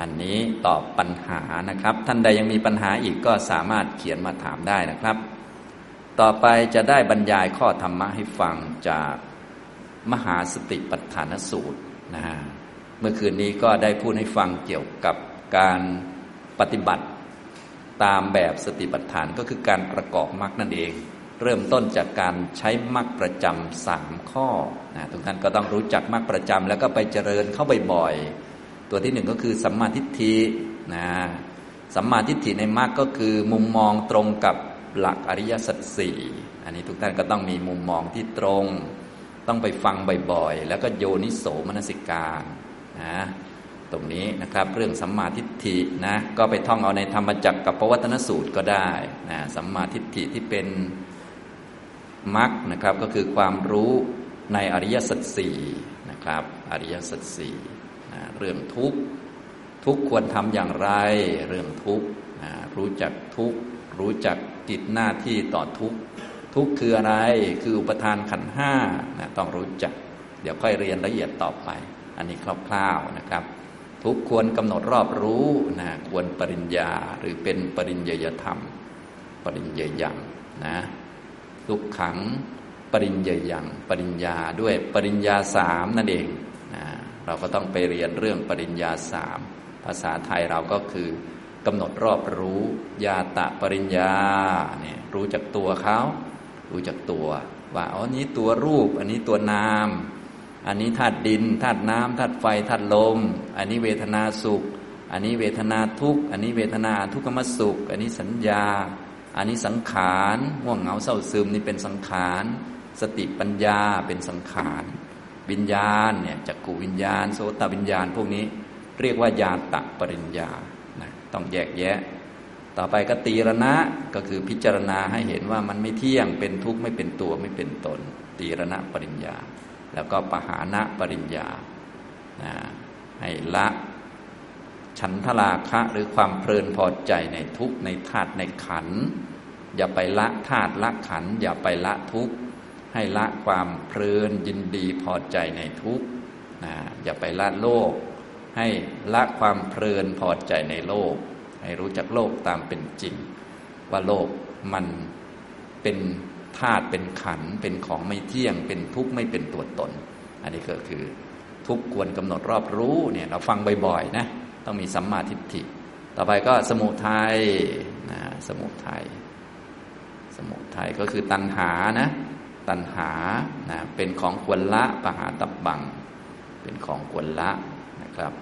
อันนี้ตอบปัญหานะครับ ท่านใดยังมีปัญหาอีกก็สามารถเขียนมาถามได้นะครับ ต่อไปจะได้บรรยายข้อธรรมะให้ฟังจากมหาสติปัฏฐานสูตรนะฮะเมื่อคืนนี้ก็ได้พูดให้ฟังเกี่ยวกับการปฏิบัติตามแบบสติปัฏฐานก็คือการประกอบมรรคนั่นเอง เริ่มต้นจากการใช้มรรคประจำสามข้อนะทุกท่านก็ต้องรู้จักมรรคประจำแล้วก็ไปเจริญเข้าบ่อยๆ ตัวที่หนึ่งก็คือสัมมาทิฏฐินะสัมมาทิฏฐิในมรรคก็คือมุมมองตรงกับหลักอริยสัจสี่อันนี้ทุกท่านก็ต้องมีมุมมองที่ตรง ต้องไปฟังบ่อยๆ แล้วก็โยนิโสมนสิการนะตรงนี้นะครับเรื่องสัมมาทิฏฐินะก็ไปท่องเอาในธรรมจักรกับปวัตนสูตรก็ได้นะสัมมาทิฏฐิที่เป็นมรรคนะครับก็คือความรู้ในอริยสัจสี่นะครับอริยสัจสี่ เรื่องทุกข์ทุกควรทำอย่างไร เรื่องทุกข์รู้จักทุกข์รู้จักจิตหน้าที่ต่อทุกข์ทุกข์คืออะไรคืออุปทานขันห้านะต้องรู้จัก เดี๋ยวค่อยเรียนละเอียดต่อไป อันนี้คร่าวๆนะครับ ทุกควรกำหนดรอบรู้นะควรปริญญาหรือเป็นปริญญยธรรม ปริญญายังนะทุกขังปริญญายังปริญญาด้วยปริญญาสามนั่นเอง เราก็ต้องไปเรียนเรื่องปริญญาสามภาษาไทยเราก็คือกำหนดรอบรู้ยาตะปริญญาเนี่ยรู้จักตัวเขารู้จักตัว ว่าอ๋อนี้ตัวรูป อันนี้ตัวนาม อันนี้ธาตุดินธาตุน้ำธาตุไฟธาตุลม อันนี้เวทนาสุข อันนี้เวทนาทุกข์อันนี้เวทนาทุกขมสุข อันนี้สัญญา อันนี้สังขารง่วงเหงาเศร้าซึมนี่เป็นสังขาร สติปัญญาเป็นสังขาร วิญญาณเนี่ยจักกุวิญญาณ โสตวิญญาณ พวกนี้เรียกว่ายาตะปริญญานะต้องแยกแยะ ต่อไปก็ตีรณะก็คือพิจารณาให้เห็นว่ามันไม่เที่ยงเป็นทุกข์ไม่เป็นตัวไม่เป็นตน ตีรณะปริญญา แล้วก็ปหานะปริญญานะให้ละฉันทราคะหรือความเพลินพอใจในทุกข์ในธาตุในขัน อย่าไปละธาตุละขัน อย่าไปละทุกข์ ให้ละความเพลินยินดีพอใจในทุกข์นะอย่าไปละโลก ให้ละความเพลินพอใจในโลก ให้รู้จักโลกตามเป็นจริง ว่าโลกมันเป็นธาตุเป็นขันเป็นของไม่เที่ยง เป็นทุกข์ไม่เป็นตัวตน อันนี้ก็คือทุกควรกำหนดรอบรู้เนี่ยเราฟังบ่อยๆนะต้องมีสัมมาทิฏฐิ ต่อไปก็สมุทัยนะสมุทัยสมุทัยก็คือตัณหานะ ตัณหานะเป็นของควรละปหาตับบัง เป็นของควรละนะครับ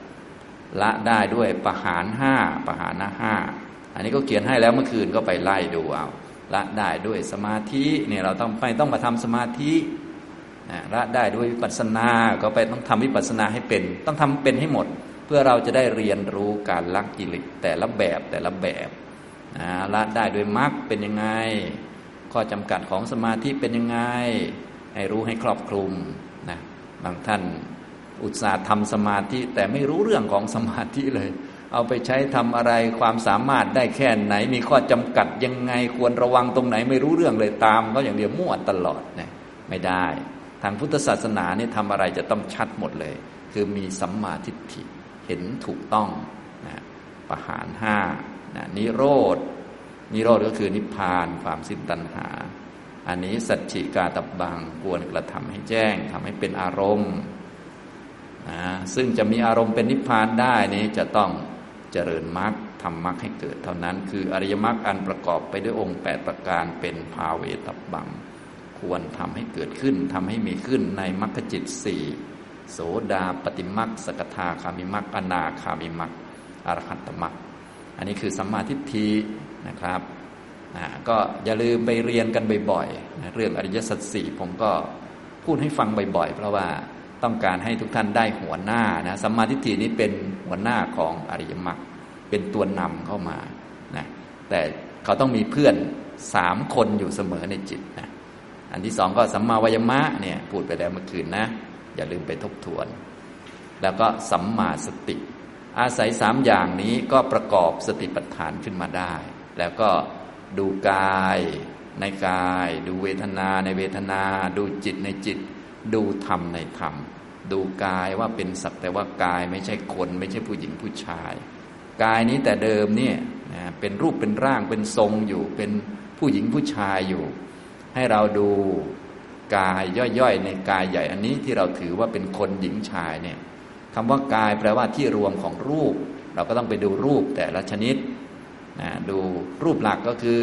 ละได้ด้วยปหารห้าปหานะห้าอันนี้ก็เขียนให้แล้วเมื่อคืนก็ไปไล่ดูเอาละได้ด้วยสมาธิเนี่ยเราต้องไปต้องมาทำสมาธินะละได้ด้วยวิปัสสนา ก็ไปต้องทำวิปัสสนาให้เป็น ต้องทำเป็นให้หมด เพื่อเราจะได้เรียนรู้การละกิเลสแต่ละแบบแต่ละแบบนะละได้ด้วยมรรคเป็นยังไง ข้อจำกัดของสมาธิเป็นยังไง ให้รู้ให้ครอบคลุมนะบางท่านอุตส่าห์ทำสมาธิแต่ไม่รู้เรื่องของสมาธิเลย เอาไปใช้ทำอะไรความสามารถได้แค่ไหน มีข้อจำกัดยังไงควรระวังตรงไหนไม่รู้เรื่องเลยตามก็อย่างเดียวมั่วตลอดนี่ยไม่ได้ ทางพุทธศาสนาเนี่ยทำอะไรจะต้องชัดหมดเลย คือมีสัมมาทิฏฐิเห็นถูกต้องนะประหารห้านะนิโรธ นิโรธก็คือนิพพานความสิ้นตัณหา อันนี้สัจฉิกาตบังควรกระทำให้แจ้งทำให้เป็นอารมณ์นะซึ่งจะมีอารมณ์เป็นนิพพานได้นี้จะต้องเจริญมรรคทำมรรคให้เกิดเท่านั้น คืออริยมรรคอันประกอบไปด้วยองค์ 8 ประการเป็นภาเวตบัง ควรทำให้เกิดขึ้นทำให้มีขึ้นในมรรคจิตสี่โสดาปฏิมรรคสกทาคามิมรรคอนาคามิมรรคอรหัตตมรรค อันนี้คือสัมมาทิฏฐินะครับก็อย่าลืมไปเรียนกันบ่อยๆนะเรื่องอริยสัจสี่ผมก็พูดให้ฟังบ่อยๆ เพราะว่าต้องการให้ทุกท่านได้หัวหน้านะสัมมาทิฏฐินี้เป็นหัวหน้าของอริยมรรคเป็นตัวนำเข้ามานะแต่เขาต้องมีเพื่อนสามคนอยู่เสมอในจิตนะอันที่สองก็สัมมาวยมะเนี่ยพูดไปแล้วเมื่อคืนนะ อย่าลืมไปทบทวน แล้วก็สัมมาสติ อาศัยสามอย่างนี้ก็ประกอบสติปัฏฐานขึ้นมาได้ แล้วก็ดูกายในกาย ดูเวทนาในเวทนา ดูจิตในจิต ดูธรรมในธรรม ดูกายว่าเป็นสักแต่ว่ากายไม่ใช่คนไม่ใช่ผู้หญิงผู้ชาย กายนี้แต่เดิมเนี่ยเป็นรูปเป็นร่างเป็นทรงอยู่ เป็นผู้หญิงผู้ชายอยู่ ให้เราดูกายย่อยๆ ในกายใหญ่อันนี้ที่เราถือว่าเป็นคนหญิงชายเนี่ย คำว่ากายแปลว่าที่รวมของรูป เราก็ต้องไปดูรูปแต่ละชนิดนะดูรูปหลักก็คือ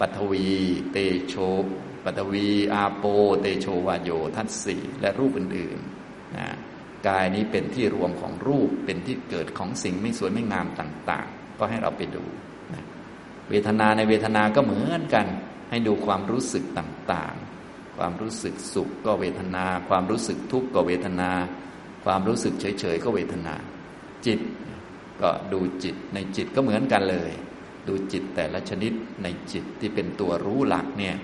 ปัทวี เตโชปัทวี อาโป เตโชวาโยทัศสีและรูปอื่นๆนะกายนี้เป็นที่รวมของรูปเป็นที่เกิดของสิ่งไม่สวยไม่งามต่าง ๆ ก็ให้เราไปดูนะเวทนาในเวทนาก็เหมือนกัน ให้ดูความรู้สึกต่างๆ ความรู้สึกสุขก็เวทนา ความรู้สึกทุกข์ก็เวทนา ความรู้สึกเฉยๆก็เวทนา จิต ก็ดูจิตในจิตก็เหมือนกันเลย ดูจิตแต่ละชนิดในจิตที่เป็นตัวรู้หลักเนี่ย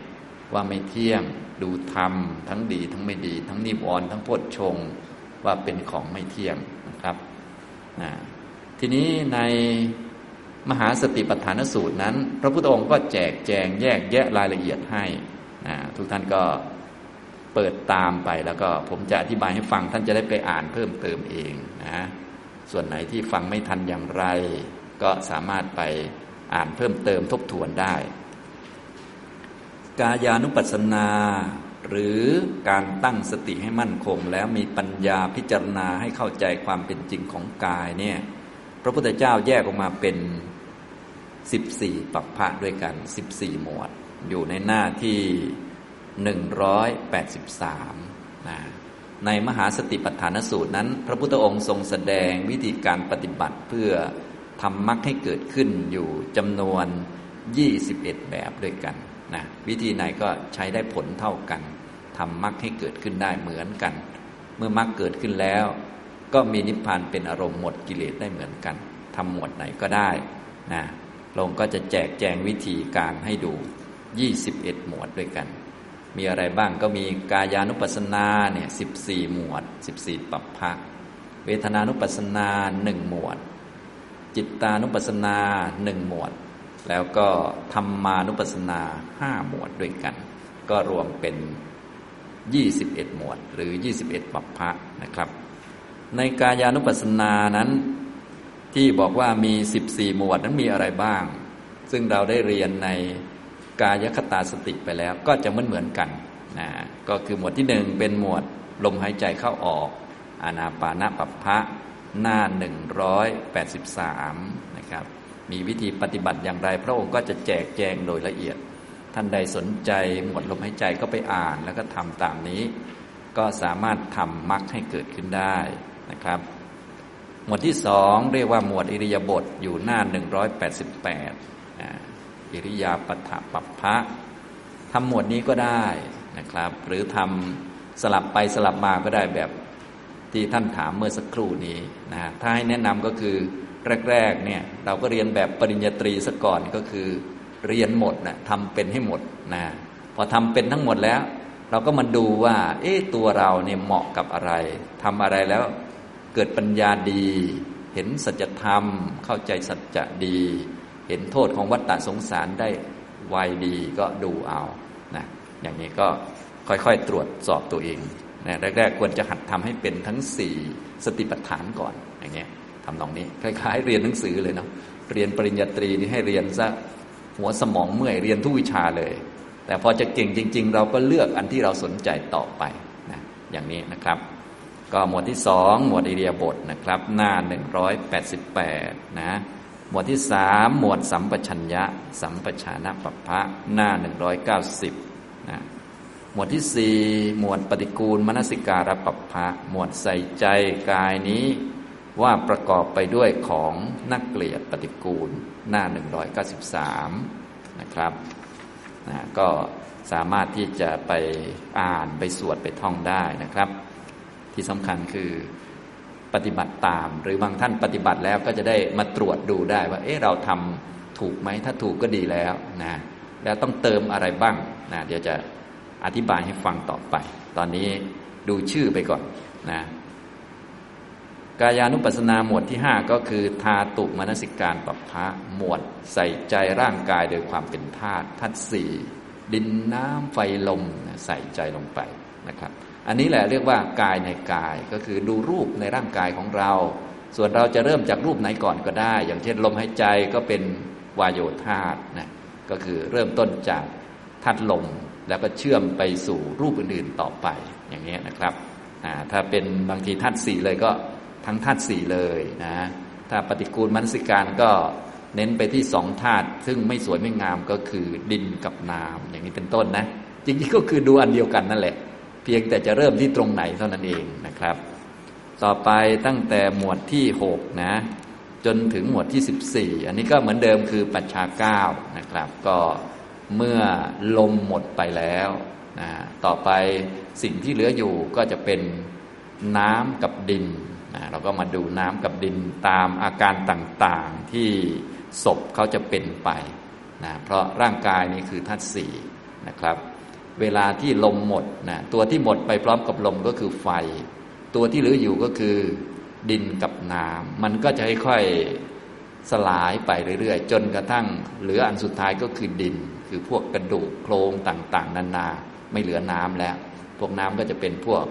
ว่าไม่เที่ยงดูธรรม ทั้งดีทั้งไม่ดี ทั้งนิวรณ์ทั้งพจชงว่าเป็นของไม่เที่ยงนะครับทีนี้ในมหาสติปัฏฐานสูตรนั้น พระพุทธองค์ก็แจกแจงแยกแยะรายละเอียดให้ทุกท่านก็ เปิดตามไปแล้วก็ผมจะอธิบายให้ฟังท่านจะได้ไปอ่านเพิ่มเติมเองนะส่วนไหนที่ฟังไม่ทันอย่างไร ก็สามารถไปอ่านเพิ่มเติมทบทวนได้ กายานุปัสสนา หรือการตั้งสติให้มั่นคง แล้วมีปัญญาพิจารณาให้เข้าใจความเป็นจริงของกายเนี่ยพระพุทธเจ้าแยกออกมาเป็นสิบสี่ปัปพะด้วยกันสิบสี่หมวด อยู่ในหน้าที่ หนึ่งร้อยแปดสิบสามนะในมหาสติปัฏฐานสูตรนั้น พระพุทธองค์ทรงแสดงวิธีการปฏิบัติเพื่อทำมรรคให้เกิดขึ้นอยู่จำนวน 21 แบบด้วยกันนะวิธีไหนก็ใช้ได้ผลเท่ากันทำมรรคให้เกิดขึ้นได้เหมือนกัน เมื่อมรรคเกิดขึ้นแล้ว ก็มีนิพพานเป็นอารมณ์หมดกิเลสได้เหมือนกันทำหมวดไหนก็ได้นะลงก็จะแจกแจงวิธีการให้ดู 21 หมวดด้วยกัน มีอะไรบ้างก็มีกายานุปัสสนาเนี่ยสิบสี่หมวดสิบสี่ปัปะเวทนานุปัสสนาหนึ่งหมวด จิตตานุปัสสนาหนึ่งหมวด แล้วก็ธรรมานุปัสสนาห้าหมวดด้วยกัน ก็รวมเป็นยี่สิบเอ็ดหมวด หรือยี่สิบเอ็ดปัปะนะครับ ในกายานุปัสสนานั้นที่บอกว่ามีสิบสี่หมวดนั้นมีอะไรบ้าง ซึ่งเราได้เรียนใน กายคตาสติไปแล้วก็จะเหมือนเหมือนกันนะก็คือหมวดที่หนึ่งเป็นหมวดลมหายใจเข้าออก อานาปานาปัปพะหน้าหนึ่งร้อยแปดสิบสามนะครับมีวิธีปฏิบัติอย่างไร พระองค์ก็จะแจกแจงโดยละเอียด ท่านใดสนใจหมวดลมหายใจก็ไปอ่านแล้วก็ทำตามนี้ ก็สามารถทำมรรคให้เกิดขึ้นได้นะครับ หมวดที่สองเรียกว่าหมวดอิริยาบถอยู่หน้าหนึ่งร้ อิริยาปถะปัปพะทำหมวดนี้ก็ได้นะครับ หรือทำสลับไปสลับมาก็ได้แบบที่ท่านถามเมื่อสักครู่นี้นะถ้าให้แนะนำก็คือแรกๆเนี่ยเราก็เรียนแบบปริญญาตรีซะก่อนก็คือ เรียนหมดนะทำเป็นให้หมดนะพอทำเป็นทั้งหมดแล้ว เราก็มาดูว่า เอ๊ะตัวเราเนี่ยเหมาะกับอะไรทำอะไรแล้วเกิดปัญญาดี เห็นสัจธรรม เข้าใจสัจจะดี เห็นโทษของวัฏฏะสงสารได้ไวดีก็ดูเอานะอย่างนี้ก็ค่อยๆตรวจสอบตัวเองนะแรก ๆ ควรจะหัดทำให้เป็นทั้งสี่สติปัฏฐานก่อนอย่างเงี้ยทำตรงนี้คล้ายๆ เรียนหนังสือเลยเนาะเรียนปริญญาตรีนี่ให้เรียนซะหัวสมองเมื่อยเรียนทุกวิชาเลย แต่พอจะเก่งจริง ๆ เราก็เลือกอันที่เราสนใจต่อไปนะอย่างนี้นะครับ ก็หมวดที่สองหมวดอิเดียบทนะครับ หน้าหนึ่งร้อยแปดสิบแปดนะ หมวดที่สามหมวดสัมปชัญญะ สัมปชานะปัปพะหน้าหนึ่งร้อยเก้าสิบนะหมวดที่สี่หมวดปฏิกูลมนสิการะปัปพะหมวดใส่ใจกายนี้ว่าประกอบไปด้วยของนักเกลียดปฏิกูลหน้าหนึ่งร้อยเก้าสิบสามนะครับนะก็สามารถที่จะไปอ่านไปสวดไปท่องได้นะครับ ที่สำคัญคือ ปฏิบัติตาม หรือบางท่านปฏิบัติแล้วก็จะได้มาตรวจดูได้ว่า เอ๊ะเราทำถูกไหมถ้าถูกก็ดีแล้วนะแล้วต้องเติมอะไรบ้างนะเดี๋ยวจะอธิบายให้ฟังต่อไป ตอนนี้ดูชื่อไปก่อนนะกายานุปัสสนาหมวดที่ห้าก็คือทาตุมนสิการปัปพะหมวดใส่ใจร่างกายโดยความเป็นธาตุธาตุสี่ดินน้ำไฟลมใส่ใจลงไปนะครับ อันนี้แหละเรียกว่ากายในกายก็คือดูรูปในร่างกายของเรา ส่วนเราจะเริ่มจากรูปไหนก่อนก็ได้ อย่างเช่นลมหายใจก็เป็นวายโยธาตนะก็คือเริ่มต้นจากธาตุลมแล้วก็เชื่อมไปสู่รูปอื่นๆต่อไปอย่างนี้นะครับถ้าเป็นบางทีธาตุสี่เลยก็ทั้งธาตุสี่เลยนะถ้าปฏิกูลมนสิการก็เน้นไปที่สองธาตุซึ่งไม่สวยไม่งามก็คือดินกับน้ำอย่างนี้เป็นต้นนะจริงๆก็คือดูอันเดียวกันนั่นแหละ เพียงแต่จะเริ่มที่ตรงไหนเท่านั้นเองนะครับ ต่อไปตั้งแต่หมวดที่หกนะ จนถึงหมวดที่สิบสี่อันนี้ก็เหมือนเดิมคือปัจฉาเก้านะครับ ก็เมื่อลมหมดไปแล้วนะต่อไปสิ่งที่เหลืออยู่ก็จะเป็นน้ำกับดินนะเราก็มาดูน้ำกับดินตามอาการต่างๆที่ศพเขาจะเป็นไปนะเพราะร่างกายนี้คือธาตุสี่นะครับ เวลาที่ลมหมดนะตัวที่หมดไปพร้อมกับลมก็คือไฟ ตัวที่เหลืออยู่ก็คือดินกับน้ำมันก็จะค่อยๆสลายไปเรื่อย ๆ จนกระทั่งเหลืออันสุดท้ายก็คือดิน คือพวกกระดูกโครงต่าง ๆ นานาไม่เหลือน้ำแล้ว พวกน้ำก็จะเป็นพวก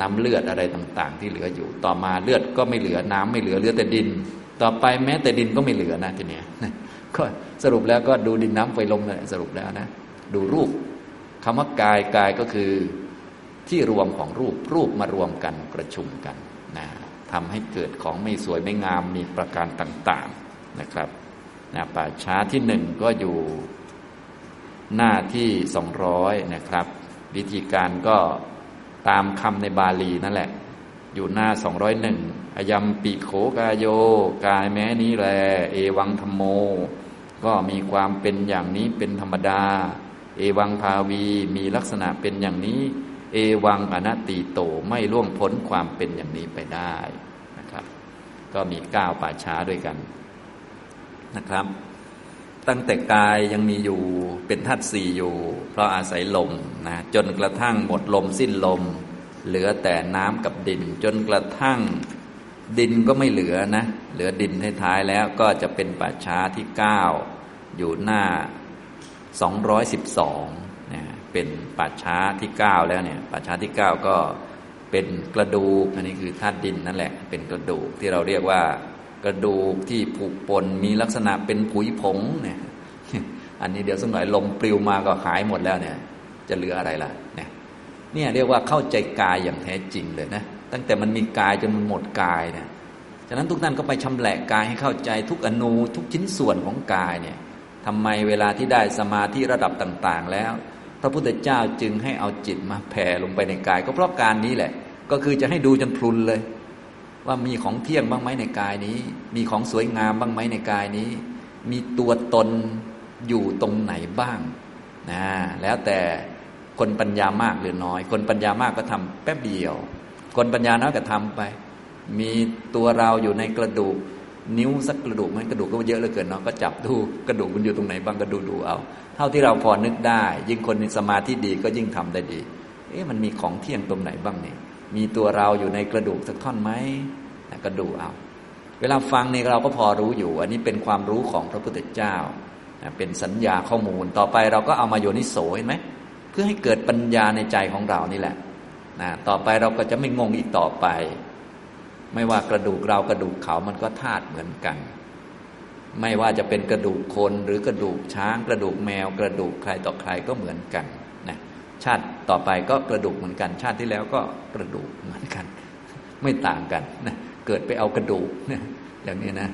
น้ำเลือดอะไรต่าง ๆ ที่เหลืออยู่ ต่อมาเลือดก็ไม่เหลือน้ำไม่เหลือเหลือแต่ดิน ต่อไปแม้แต่ดินก็ไม่เหลือนะทีเนี้ยก็สรุปแล้วก็ดูดินน้ำไฟลมเลยสรุปแล้วนะ ดูรูป คำว่ากายกายก็คือที่รวมของรูปรูปมารวมกันประชุมกันนะทำให้เกิดของไม่สวยไม่งามมีประการต่าง ๆนะครับนะป่าช้าที่หนึ่งก็อยู่หน้าที่สองร้อยนะครับ วิธีการก็ตามคำในบาลีนั่นแหละ อยู่หน้าสองร้อยหนึ่งอยัมปิโขกายโย กายแม้นี้แล เอวังธรรมโม ก็มีความเป็นอย่างนี้เป็นธรรมดา เอวังภาวีมีลักษณะเป็นอย่างนี้ เอวังอนตีโตไม่ล่วงพ้นความเป็นอย่างนี้ไปได้นะครับ ก็มีเก้าป่าช้าด้วยกันนะครับ ตั้งแต่กายยังมีอยู่เป็นธาตุสี่อยู่ เพราะอาศัยลมนะจนกระทั่งหมดลมสิ้นลม เหลือแต่น้ำกับดิน จนกระทั่งดินก็ไม่เหลือนะ เหลือดินท้ายๆแล้วก็จะเป็นป่าช้าที่เก้าอยู่หน้า สองร้อยสิบสองนะเป็นป่าช้าที่เก้าแล้วเนี่ยป่าช้าที่เก้าก็เป็นกระดูกอันนี้คือธาตุดินนั่นแหละ เป็นกระดูกที่เราเรียกว่ากระดูกที่ผุปนมีลักษณะเป็นผุยผงเนี่ยอันนี้เดี๋ยวสักหน่อยลมปลิวมาก็หายหมดแล้วเนี่ย จะเหลืออะไรล่ะเนี่ยเนี่ยเรียกว่าเข้าใจกายอย่างแท้จริงเลยนะตั้งแต่มันมีกายจนมันหมดกายเนี่ยฉะนั้นทุกท่านก็ไปชำแหละกายให้เข้าใจทุกอนูทุกชิ้นส่วนของกายเนี่ย ทำไมเวลาที่ได้สมาธิระดับต่าง ๆ แล้ว พระพุทธเจ้าจึงให้เอาจิตมาแผ่ลงไปในกาย ก็เพราะการนี้แหละ ก็คือจะให้ดูจนพลุนเลย ว่ามีของเที่ยงบ้างไหมในกายนี้ มีของสวยงามบ้างไหมในกายนี้ มีตัวตนอยู่ตรงไหนบ้างนะแล้วแต่คนปัญญามากหรือน้อย คนปัญญามากก็ทำแป๊บเดียว คนปัญญาน้อยก็ทำไป มีตัวเราอยู่ในกระดูก นิ้วสักกระดูกมันกระดูกก็เยอะเหลือเกินเนาะก็จับดูกระดูกมันอยู่ตรงไหนบ้างก็ดูดูเอา เท่าที่เราพอนึกได้ ยิ่งคนมีสมาธิดีก็ยิ่งทำได้ดี เอ๊ะมันมีของเที่ยงตรงไหนบ้างเนี่ยมีตัวเราอยู่ในกระดูกสักท่อนไหมก็ดูเอา เวลาฟังเนี่ยเราก็พอรู้อยู่ อันนี้เป็นความรู้ของพระพุทธเจ้า เป็นสัญญาข้อมูลต่อไปเราก็เอามาโยนิโสเห็นไหมเพื่อให้เกิดปัญญาในใจของเรานี่แหละนะต่อไปเราก็จะไม่งงอีกต่อไป ไม่ว่ากระดูกเรากระดูกเขามันก็ธาตุเหมือนกัน ไม่ว่าจะเป็นกระดูกคนหรือกระดูกช้าง กระดูกแมว กระดูกใครต่อใครก็เหมือนกันนะชาติต่อไปก็กระดูกเหมือนกัน ชาติที่แล้วก็กระดูกเหมือนกัน ไม่ต่างกันนะเกิดไปเอากระดูกนะอย่างนี้นะ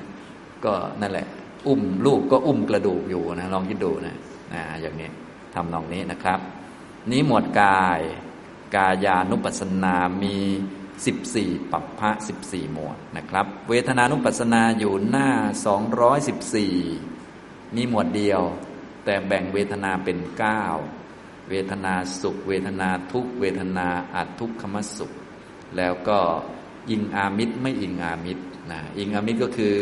ก็นั่นแหละ อุ้มลูกก็อุ้มกระดูกอยู่นะลองคิดดูนะนะอย่างนี้ทำนองนี้นะครับ นี้หมวดกาย กายานุปัสสนามี สิบสี่ปัปพะสิบสี่หมวดนะครับ เวทนานุปัสสนาอยู่หน้าสองร้อยสิบสี่มีหมวดเดียว แต่แบ่งเวทนาเป็นเก้าเวทนาสุข เวทนาทุกเวทนาอัทุกขมสุข แล้วก็อิงอามิตรไม่อิงอามิตรนะอิงอามิตรก็คือ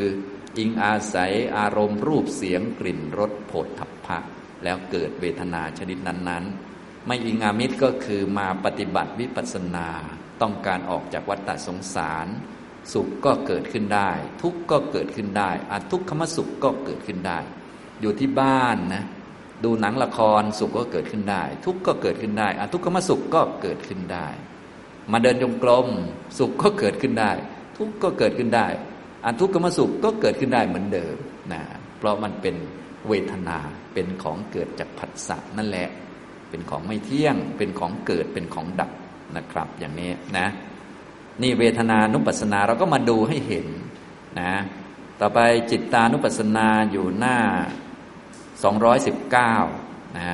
อิงอาศัยอารมณ์รูปเสียงกลิ่นรสโผฏฐัพพะ แล้วเกิดเวทนาชนิดนั้นๆ ไม่อิงอามิตรก็คือมาปฏิบัติวิปัสสนา ต้องการออกจากวัฏฏสงสาร สุขก็เกิดขึ้นได้ ทุกข์ก็เกิดขึ้นได้อาทุกขมสุขก็เกิดขึ้นได้ อยู่ที่บ้านนะดูหนังละครสุขก็เกิดขึ้นได้ ทุกข์ก็เกิดขึ้นได้อทุกขมสุขก็เกิดขึ้นได้ มาเดินจงกรมสุขก็เกิดขึ้นได้ ทุกข์ก็เกิดขึ้นได้อทุกขมสุขก็เกิดขึ้นได้เหมือนเดิมนะเพราะมันเป็นเวทนาเป็นของเกิดจากผัสสะนั่นแหละ เป็นของไม่เที่ยง เป็นของเกิดเป็นของดับ นะครับ อย่างนี้นะ นี่เวทนานุปัสสนาเราก็มาดูให้เห็นนะ ต่อไปจิตตานุปัสสนาอยู่หน้า 219นะ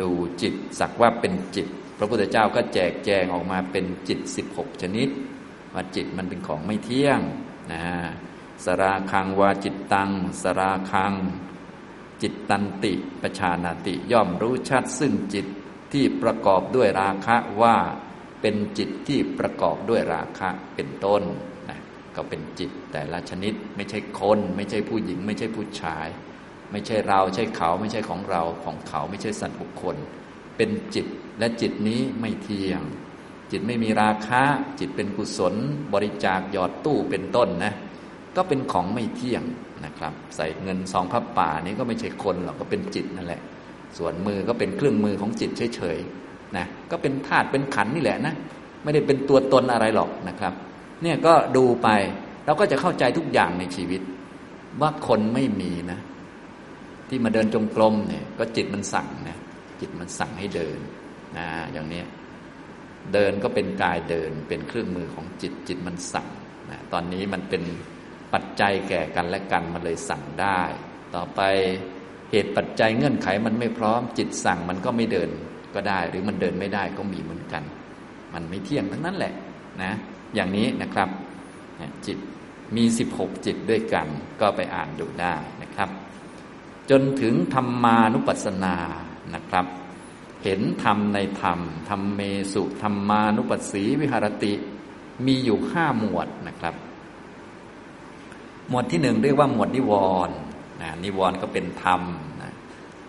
ดูจิตสักว่าเป็นจิต พระพุทธเจ้าก็แจกแจงออกมาเป็นจิต 16 ชนิด ว่าจิตมันเป็นของไม่เที่ยงนะสราคังวาจิตตัง สราคัง จิตตันติประชานาติ ย่อมรู้ชัดซึ่งจิต ที่ประกอบด้วยราคะว่าเป็นจิตที่ประกอบด้วยราคะเป็นต้นนะก็เป็นจิตแต่ละชนิดไม่ใช่คน ไม่ใช่ผู้หญิง ไม่ใช่ผู้ชาย ไม่ใช่เราใช่เขาไม่ใช่ของเราของเขาไม่ใช่สัตว์บุคคล เป็นจิตและจิตนี้ไม่เที่ยง จิตไม่มีราคะ จิตเป็นกุศล บริจาคหยอดตู้เป็นต้นนะ ก็เป็นของไม่เที่ยงนะครับ ใส่เงินซองพระป่านี้ก็ไม่ใช่คนหรอกก็เป็นจิตนั่นแหละ ส่วนมือก็เป็นเครื่องมือของจิตเฉยๆนะก็เป็นธาตุเป็นขันนี่แหละนะไม่ได้เป็นตัวตนอะไรหรอกนะครับ เนี่ยก็ดูไปเราก็จะเข้าใจทุกอย่างในชีวิต ว่าคนไม่มีนะ ที่มาเดินจงกรมเนี่ย ก็จิตมันสั่งนะจิตมันสั่งให้เดินนะอย่างนี้เดินก็เป็นกายเดินเป็นเครื่องมือของจิตจิตมันสั่งนะตอนนี้มันเป็นปัจจัยแก่กันและกันมันเลยสั่งได้ ต่อไป เหตุปัจจัยเงื่อนไขมันไม่พร้อม จิตสั่งมันก็ไม่เดินก็ได้ หรือมันเดินไม่ได้ก็มีเหมือนกัน มันไม่เที่ยงทั้งนั้นแหละนะอย่างนี้นะครับจิตมี 16 จิตด้วยกัน ก็ไปอ่านดูได้นะครับ จนถึงธรรมานุปัสสนานะครับ เห็นธรรมในธรรมธรรมเมสุธรรมานุปัสสีวิหารติ มีอยู่ห้าหมวดนะครับ หมวดที่หนึ่งเรียกว่าหมวดนิวรณ์ นะนิวรณ์ก็เป็นธรรมนะ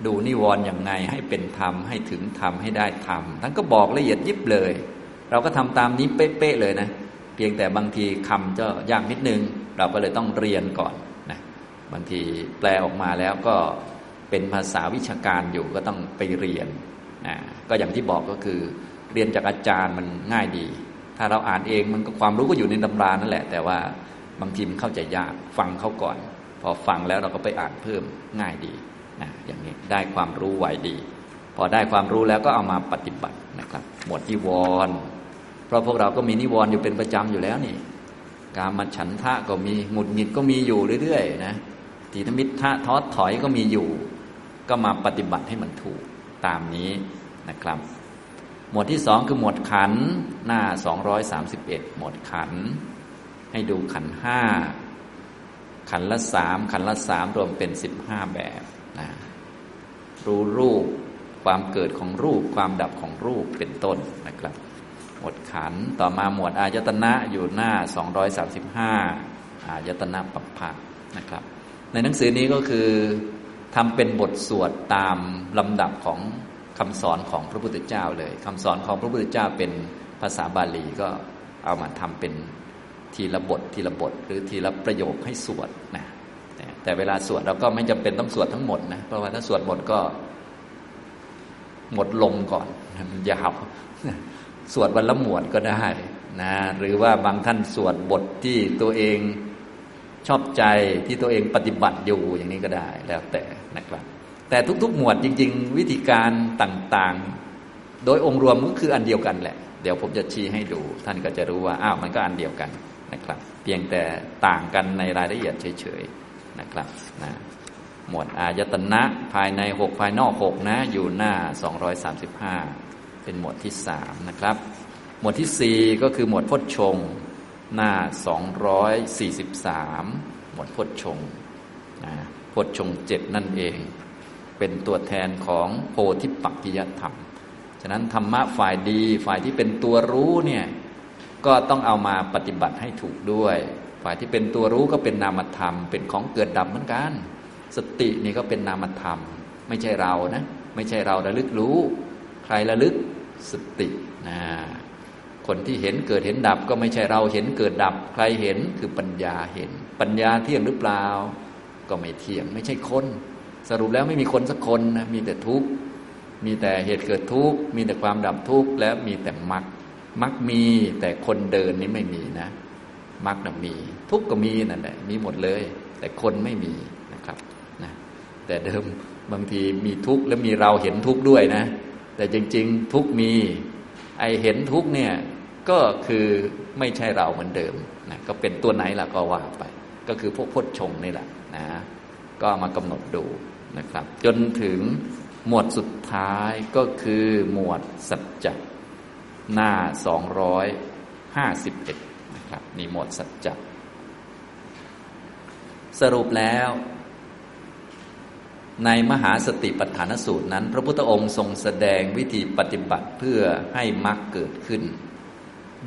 ดูนิวรณ์อย่างไงให้เป็นธรรมให้ถึงธรรมให้ได้ธรรมท่านก็บอกละเอียดยิบเลย เราก็ทำตามนี้เป๊ะๆเลยนะเพียงแต่บางทีคำจะยากนิดนึง เราก็เลยต้องเรียนก่อนนะบางทีแปลออกมาแล้วก็เป็นภาษาวิชาการอยู่ก็ต้องไปเรียนนะก็อย่างที่บอกก็คือเรียนจากอาจารย์มันง่ายดี ถ้าเราอ่านเองมันก็ความรู้ก็อยู่ในตำรานั่นแหละ แต่ว่าบางทีมันเข้าใจยากฟังเขาก่อน พอฟังแล้วเราก็ไปอ่านเพิ่มง่ายดีนะอย่างนี้ได้ความรู้ไวดี พอได้ความรู้แล้วก็เอามาปฏิบัตินะครับ หมดนิวรณ์เพราะพวกเราก็มีนิวรณ์อยู่เป็นประจำอยู่แล้วนี่การมาฉันทะก็มีหงุดหงิดก็มีอยู่เรื่อยๆนะทีธมิทะท้อถอยก็มีอยู่ ก็มาปฏิบัติให้มันถูกตามนี้นะครับ หมวดที่สองคือหมวดขันหน้าสองร้อยสามสิบเอ็ดหมวดขัน ให้ดูขันห้า ขันละสามขันละสามรวมเป็นสิบห้าแบบนะรู้รูปความเกิดของรูปความดับของรูปเป็นต้นนะครับ หมวดขันต่อมาหมวดอายตนะอยู่หน้า 235 อายตนะปัปภะนะครับ ในหนังสือนี้ก็คือทำเป็นบทสวดตามลำดับของคำสอนของพระพุทธเจ้าเลยคำสอนของพระพุทธเจ้าเป็นภาษาบาลีก็เอามาทำเป็น ทีละบททีละบท หรือทีละประโยคให้สวดนะแต่เวลาสวดเราก็ไม่จำเป็นต้องสวดทั้งหมดนะเพราะว่าถ้าสวดหมดก็ หมดลมก่อนมันยาวสวดวันละหมวดก็ได้นะหรือว่าบางท่านสวดบทที่ตัวเองชอบใจที่ตัวเองปฏิบัติอยู่อย่างนี้ก็ได้แล้วแต่นะครับ แต่ทุก ๆ หมวดจริง ๆ วิธีการต่างๆ โดยองค์รวมก็คืออันเดียวกันแหละ เดี๋ยวผมจะชี้ให้ดู ท่านก็จะรู้ว่าอ้าวมันก็อันเดียวกัน นะครับ เพียงแต่ต่างกันในรายละเอียดเฉยๆนะครับนะหมวดอายตนะภายในหกภายนอกหกนะ อยู่หน้า 235 เป็นหมวดที่สามนะครับ หมวดที่สี่ก็คือหมวดพจชง หน้า 243 หมวดพจชงนะพจชงเจ็ดนั่นเอง เป็นตัวแทนของโพธิปักกิยธรรม ฉะนั้นธรรมะฝ่ายดีฝ่ายที่เป็นตัวรู้เนี่ย ก็ต้องเอามาปฏิบัติให้ถูกด้วย ฝ่ายที่เป็นตัวรู้ก็เป็นนามธรรม เป็นของเกิดดับเหมือนกัน สตินี่ก็เป็นนามธรรม ไม่ใช่เรานะ ไม่ใช่เราระลึกรู้ ใครระลึกสตินะคนที่เห็นเกิดเห็นดับก็ไม่ใช่เราเห็นเกิดดับ ใครเห็นคือปัญญาเห็น ปัญญาเที่ยงหรือเปล่า ก็ไม่เที่ยง ไม่ใช่คน สรุปแล้วไม่มีคนสักคนนะมีแต่ทุกข์มีแต่เหตุเกิดทุกข์มีแต่ความดับทุกข์และมีแต่มรรค มรรคมีแต่คนเดินนี่ไม่มีนะมรรคน่ะมี ทุกก็มีนั่นแหละมีหมดเลย แต่คนไม่มีนะครับนะแต่เดิมบางทีมีทุกข์แล้วมีเราเห็นทุกข์ด้วยนะ แต่จริง ๆ ทุกข์มี ไอเห็นทุกข์เนี่ยก็คือไม่ใช่เราเหมือนเดิมนะก็เป็นตัวไหนล่ะก็ว่าไป ก็คือพวกพจชงนี่แหละนะก็มากำหนดดูนะครับ จนถึงหมวดสุดท้ายก็คือหมวดสัจจ หน้า251นะครับนี่หมวดสัจจะสรุปแล้ว ในมหาสติปัฏฐานสูตรนั้น พระพุทธองค์ทรงแสดงวิธีปฏิบัติเพื่อให้มรรคเกิดขึ้น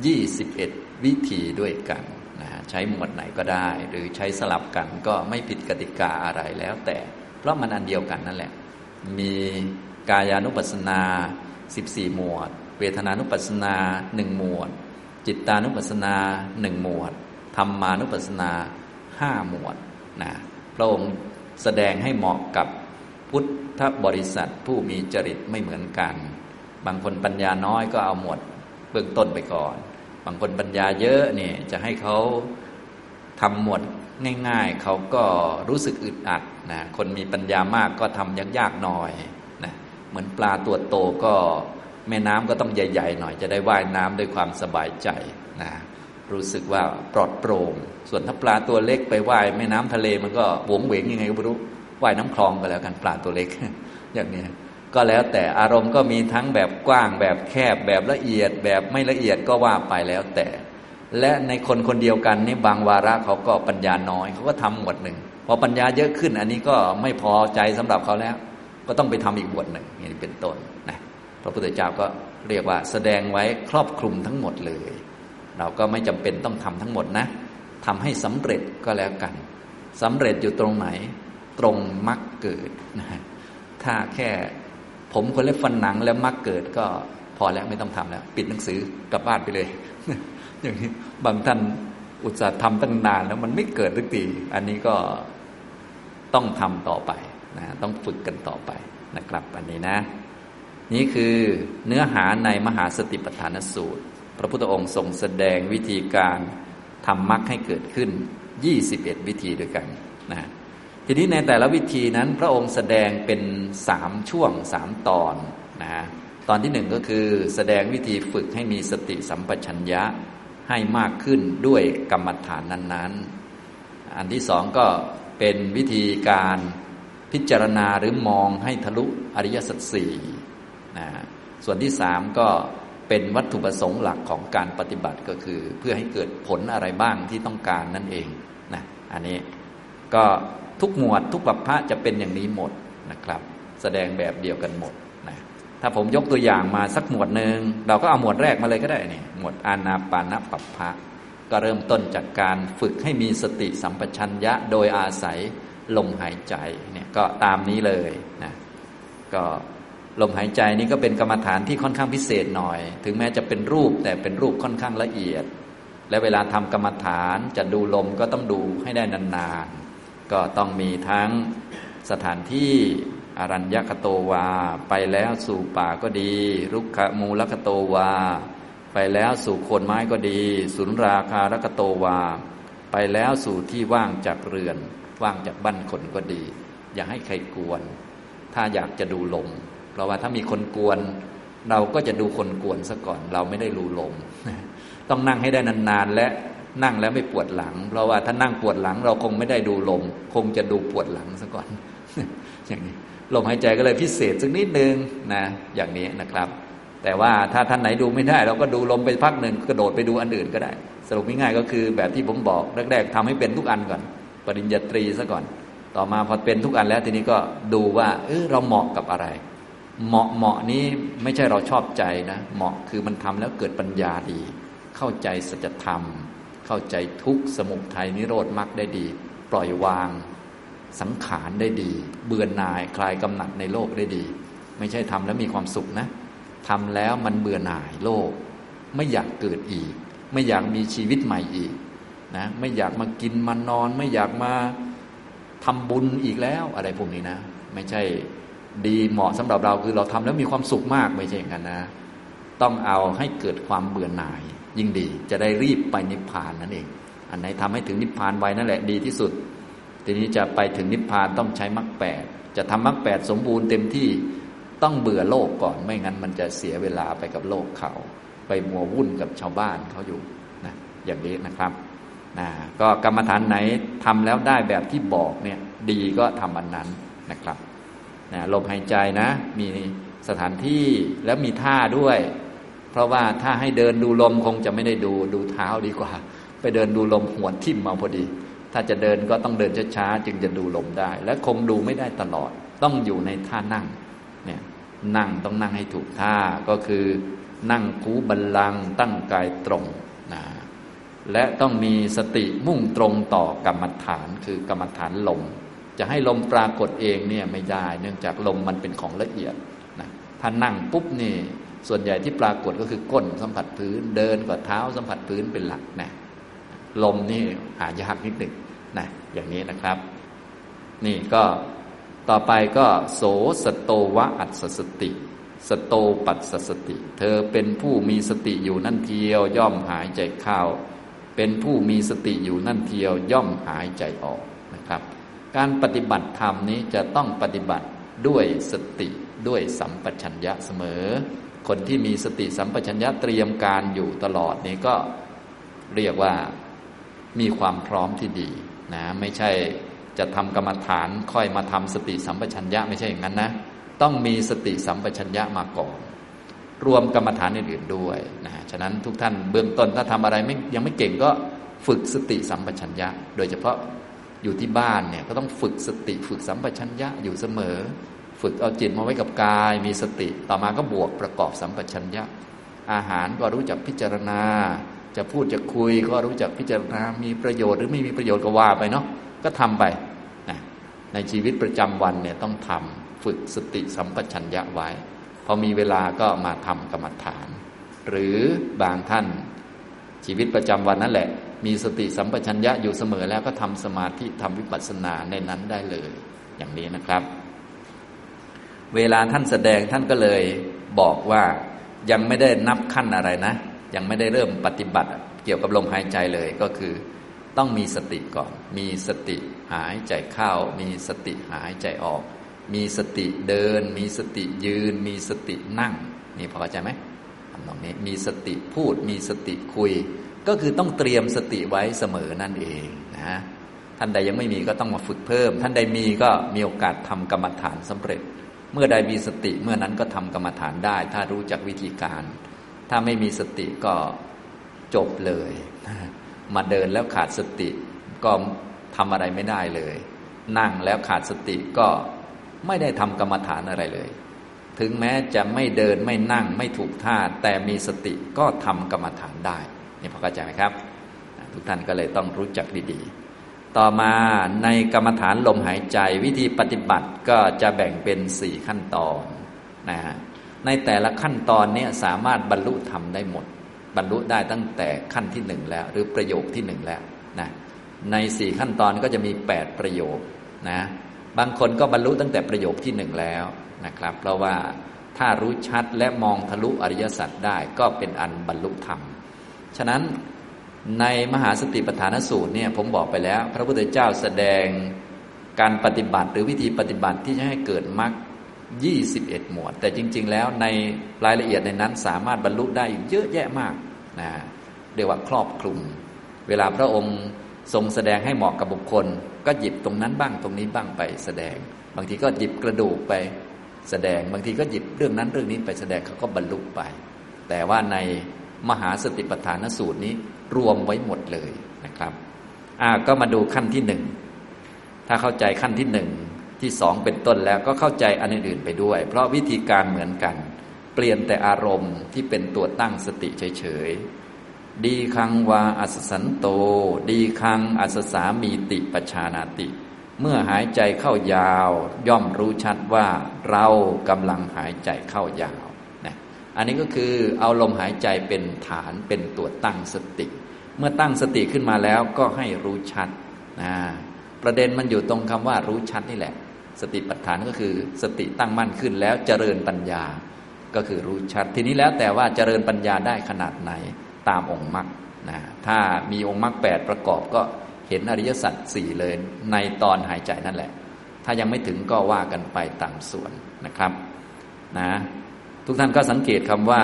21 วิธีด้วยกันนะใช้หมวดไหนก็ได้ หรือใช้สลับกันก็ไม่ผิดกติกาอะไรแล้วแต่ เพราะมันอันเดียวกันนั่นแหละ มีกายานุปัสสนา 14 หมวด เวทนานุปัสสนาหนึ่งหมวด จิตานุปัสสนาหนึ่งหมวดธรรมานุปัสสนาห้าหมวดนะพระองค์แสดงให้เหมาะกับพุทธบริษัทผู้มีจริตไม่เหมือนกัน บางคนปัญญาน้อยก็เอาหมวดเบื้องต้นไปก่อน บางคนปัญญาเยอะเนี่ยจะให้เขาทำหมวดง่าย ๆ เขาก็รู้สึกอึดอัดนะคนมีปัญญามากก็ทำยากๆหน่อยนะเหมือนปลาตัวโตก็ แม่น้ำก็ต้องใหญ่ ๆ หน่อยจะได้ว่ายน้ำด้วยความสบายใจนะรู้สึกว่าปลอดโปร่ง ส่วนถ้าปลาตัวเล็กไปว่ายแม่น้ำทะเลมันก็หวงเหวงยังไงก็ไม่รู้ว่ายน้ำคลองไปแล้วกันปลาตัวเล็ก อย่างนี้ก็แล้วแต่อารมณ์ก็มีทั้งแบบกว้างแบบแคบแบบละเอียดแบบไม่ละเอียดก็ว่าไปแล้วแต่ และในคนคนเดียวกันนี่บางวาระเขาก็ปัญญาน้อยเขาก็ทำหมวดหนึ่งพอปัญญาเยอะขึ้น อันนี้ก็ไม่พอใจสำหรับเขาแล้ว ก็ต้องไปทำอีกบทหนึ่งอย่างนี้เป็นต้น พระพุทธเจ้าก็เรียกว่าแสดงไว้ครอบคลุมทั้งหมดเลย เราก็ไม่จำเป็นต้องทำทั้งหมดนะทำให้สำเร็จก็แล้วกันสำเร็จอยู่ตรงไหน ตรงมรรคเกิดนะถ้าแค่ผมคนเล็บฟันหนังแล้วมรรคเกิดก็พอแล้วไม่ต้องทำแล้ว ปิดหนังสือกลับบ้านไปเลย อย่างนี้บางท่านอุตส่าห์ทำตั้งนานแล้วมันไม่เกิดสักทีอันนี้ก็ต้องทำต่อไปนะต้องฝึกกันต่อไปนะครับ อันนี้นะ นี่คือเนื้อหาในมหาสติปัฏฐานสูตร พระพุทธองค์ทรงแสดงวิธีการทำมรรคให้เกิดขึ้น 21 วิธีด้วยกันนะทีนี้ในแต่ละวิธีนั้นพระองค์แสดงเป็นสามช่วงสามตอนนะตอนที่หนึ่งก็คือแสดงวิธีฝึกให้มีสติสัมปชัญญะให้มากขึ้นด้วยกรรมฐานนั้นๆ อันที่สองก็เป็นวิธีการพิจารณาหรือมองให้ทะลุอริยสัจสี่ ส่วนที่สามก็เป็นวัตถุประสงค์หลักของการปฏิบัติก็คือ เพื่อให้เกิดผลอะไรบ้างที่ต้องการนั่นเองนะอันนี้ก็ทุกหมวดทุกปัปพะจะเป็นอย่างนี้หมดนะครับ แสดงแบบเดียวกันหมดนะถ้าผมยกตัวอย่างมาสักหมวดหนึ่งเราก็เอาหมวดแรกมาเลยก็ได้เนี่ยหมวดอานาปานปัปพะก็เริ่มต้นจากการฝึกให้มีสติสัมปชัญญะโดยอาศัยลมหายใจเนี่ยก็ตามนี้เลยนะก็ ลมหายใจนี้ก็เป็นกรรมฐานที่ค่อนข้างพิเศษหน่อย ถึงแม้จะเป็นรูปแต่เป็นรูปค่อนข้างละเอียด และเวลาทำกรรมฐานจะดูลมก็ต้องดูให้ได้นานๆ ก็ต้องมีทั้งสถานที่อรัญญคโตวา ไปแล้วสู่ป่าก็ดี รุกขมูลคโตวา ไปแล้วสู่โคนไม้ก็ดี สุนราคารคโตวา ไปแล้วสู่ที่ว่างจากเรือน ว่างจากบ้านคนก็ดี อย่าให้ใครกวน ถ้าอยากจะดูลม เพราะว่าถ้ามีคนกวน เราก็จะดูคนกวนซะก่อน เราไม่ได้รู้ลม ต้องนั่งให้ได้นานๆและนั่งแล้วไม่ปวดหลัง เพราะว่าถ้านั่งปวดหลัง เราคงไม่ได้ดูลม คงจะดูปวดหลังซะก่อน อย่างนี้ลมหายใจก็เลยพิเศษสักนิดนึงนะอย่างนี้นะครับ แต่ว่าถ้าท่านไหนดูไม่ได้ เราก็ดูลมไปพักหนึ่งกระโดดไปดูอันอื่นก็ได้ สรุปง่ายๆก็คือแบบที่ผมบอกแรกๆทำให้เป็นทุกอันก่อน ปริญญาตรีซะก่อน ต่อมาพอเป็นทุกอันแล้วทีนี้ก็ดูว่าเออเราเหมาะกับอะไร เหมาะเหมาะนี้ไม่ใช่เราชอบใจนะ เหมาะคือมันทำแล้วเกิดปัญญาดี เข้าใจสัจธรรม เข้าใจทุกสมุทัยนิโรธมรรคได้ดี ปล่อยวางสังขารได้ดี เบื่อหน่ายคลายกำหนัดในโลกได้ดี ไม่ใช่ทำแล้วมีความสุขนะทำแล้วมันเบื่อหน่ายโลก ไม่อยากเกิดอีก ไม่อยากมีชีวิตใหม่อีกนะไม่อยากมากินมานอน ไม่อยากมาทำบุญอีกแล้ว อะไรพวกนี้นะ ไม่ใช่ ดีเหมาะสำหรับเราคือเราทำแล้วมีความสุขมากไม่ใช่อย่างนั้นนะ ต้องเอาให้เกิดความเบื่อหน่าย ยิ่งดีจะได้รีบไปนิพพานนั่นเอง อันไหนทำให้ถึงนิพพานไวนั่นแหละดีที่สุด ทีนี้จะไปถึงนิพพานต้องใช้มรรคแปดจะทำมรรคแปดสมบูรณ์เต็มที่ต้องเบื่อโลกก่อนไม่งั้นมันจะเสียเวลาไปกับโลกเขา ไปมัววุ่นกับชาวบ้านเขาอยู่นะอย่างนี้นะครับนะก็กรรมฐานไหนทำแล้วได้แบบที่บอกเนี่ยดีก็ทำอันนั้นนะครับ นะลมหายใจนะ มีสถานที่แล้วมีท่าด้วย เพราะว่าถ้าให้เดินดูลมคงจะไม่ได้ดูดูเท้าดีกว่า ไปเดินดูลมหัวทิ่มมาพอดี ถ้าจะเดินก็ต้องเดินช้าๆจึงจะดูลมได้ และคงดูไม่ได้ตลอด ต้องอยู่ในท่านั่งเนี่ยนั่งต้องนั่งให้ถูกท่าก็คือนั่งคูบัลลังตั้งกายตรงนะและต้องมีสติมุ่งตรงต่อกรรมฐานคือกรรมฐานลม จะให้ลมปรากฏเองเนี่ยไม่ได้ เนื่องจากลมมันเป็นของละเอียดนะถ้านั่งปุ๊บนี่ส่วนใหญ่ที่ปรากฏก็คือก้นสัมผัสพื้นเดินกับเท้าสัมผัสพื้นเป็นหลักนะลมนี่หายากนิดหนึ่งนะอย่างนี้นะครับ นี่ก็ต่อไปก็โสสโตวะอัสสติ สโตปัสสติ เธอเป็นผู้มีสติอยู่นั่นเทียว ย่อมหายใจเข้าเป็นผู้มีสติอยู่นั่นเทียว ย่อมหายใจออกนะครับ การปฏิบัติธรรมนี้จะต้องปฏิบัติด้วยสติด้วยสัมปชัญญะเสมอ คนที่มีสติสัมปชัญญะเตรียมการอยู่ตลอดนี้ก็เรียกว่ามีความพร้อมที่ดีนะไม่ใช่จะทำกรรมฐานค่อยมาทำสติสัมปชัญญะไม่ใช่อย่างนั้นนะ ต้องมีสติสัมปชัญญะมาก่อน รวมกรรมฐานอื่นๆด้วยนะฉะนั้นทุกท่านเบื้องต้นถ้าทำอะไรไม่ยังไม่เก่งก็ฝึกสติสัมปชัญญะ โดยเฉพาะ อยู่ที่บ้านเนี่ยก็ต้องฝึกสติฝึกสัมปชัญญะอยู่เสมอ ฝึกเอาจิตมาไว้กับกาย มีสติต่อมาก็บวกประกอบสัมปชัญญะ อาหารก็รู้จักพิจารณา จะพูดจะคุยก็รู้จักพิจารณา มีประโยชน์หรือไม่มีประโยชน์ก็ว่าไปเนาะก็ทำไปนะในชีวิตประจำวันเนี่ยต้องทำฝึกสติสัมปชัญญะไว้พอมีเวลาก็มาทำกรรมฐาน หรือบางท่านชีวิตประจำวันนั่นแหละ มีสติสัมปชัญญะอยู่เสมอแล้วก็ทำสมาธิทำวิปัสสนาในนั้นได้เลย อย่างนี้นะครับ เวลาท่านแสดงท่านก็เลยบอกว่ายังไม่ได้นับขั้นอะไรนะ ยังไม่ได้เริ่มปฏิบัติเกี่ยวกับลมหายใจเลยก็คือ ต้องมีสติก่อน มีสติหายใจเข้า มีสติหายใจออก มีสติเดิน มีสติยืน มีสตินั่ง นี่พอใจไหมทำตรงนี้มีสติพูด มีสติคุย ก็คือต้องเตรียมสติไว้เสมอนั่นเองนะท่านใดยังไม่มีก็ต้องมาฝึกเพิ่ม ท่านใดมีก็มีโอกาสทำกรรมฐานสำเร็จ เมื่อใดมีสติเมื่อนั้นก็ทำกรรมฐานได้ ถ้ารู้จักวิธีการ ถ้าไม่มีสติก็จบเลย มาเดินแล้วขาดสติก็ทำอะไรไม่ได้เลย นั่งแล้วขาดสติก็ไม่ได้ทำกรรมฐานอะไรเลย ถึงแม้จะไม่เดินไม่นั่งไม่ถูกท่าแต่มีสติก็ทำกรรมฐานได้ นี่พอเข้าใจไหมครับ ทุกท่านก็เลยต้องรู้จักดีๆ ต่อมาในกรรมฐานลมหายใจวิธีปฏิบัติก็จะแบ่งเป็นสี่ขั้นตอนนะในแต่ละขั้นตอนนี้สามารถบรรลุธรรมได้หมด บรรลุได้ตั้งแต่ขั้นที่หนึ่งแล้ว หรือประโยคที่หนึ่งแล้วนะในสี่ขั้นตอนก็จะมีแปดประโยคนะบางคนก็บรรลุตั้งแต่ประโยคที่หนึ่งแล้วนะครับ เพราะว่าถ้ารู้ชัดและมองทะลุอริยสัจได้ก็เป็นอันบรรลุธรรม ฉะนั้นในมหาสติปัฏฐานสูตรเนี่ยผมบอกไปแล้ว พระพุทธเจ้าแสดงการปฏิบัติหรือวิธีปฏิบัติที่จะให้เกิดมรรค21 หมวด แต่จริง ๆ แล้วในรายละเอียดในนั้นสามารถบรรลุได้เยอะแยะมากนะเรียกว่าครอบคลุม เวลาพระองค์ทรงแสดงให้เหมาะกับบุคคล ก็หยิบตรงนั้นบ้างตรงนี้บ้างไปแสดง บางทีก็หยิบกระดูกไปแสดง บางทีก็หยิบเรื่องนั้นเรื่องนี้ไปแสดงเขาก็บรรลุไป แต่ว่าใน มหาสติปัฏฐานสูตรนี้รวมไว้หมดเลยนะครับอ่าก็มาดูขั้นที่หนึ่งถ้าเข้าใจขั้นที่หนึ่งที่สองเป็นต้นแล้วก็เข้าใจอันอื่นไปด้วย เพราะวิธีการเหมือนกัน เปลี่ยนแต่อารมณ์ที่เป็นตัวตั้งสติเฉยๆดีคังวาอัสสันโต ดีคังอัสสามีติปชานาติ เมื่อหายใจเข้ายาว ย่อมรู้ชัดว่าเรากำลังหายใจเข้ายาว อันนี้ก็คือเอาลมหายใจเป็นฐานเป็นตัวตั้งสติ เมื่อตั้งสติขึ้นมาแล้วก็ให้รู้ชัดนะประเด็นมันอยู่ตรงคำว่ารู้ชัดนี่แหละ สติปัฏฐานก็คือสติตั้งมั่นขึ้นแล้วเจริญปัญญา ก็คือรู้ชัด ทีนี้แล้วแต่ว่าเจริญปัญญาได้ขนาดไหนตามองค์มรรคนะถ้ามีองค์มรรคแปดประกอบก็เห็นอริยสัจสี่เลยในตอนหายใจนั่นแหละ ถ้ายังไม่ถึงก็ว่ากันไปตามส่วนนะครับนะ ทุกท่านก็สังเกตคำว่า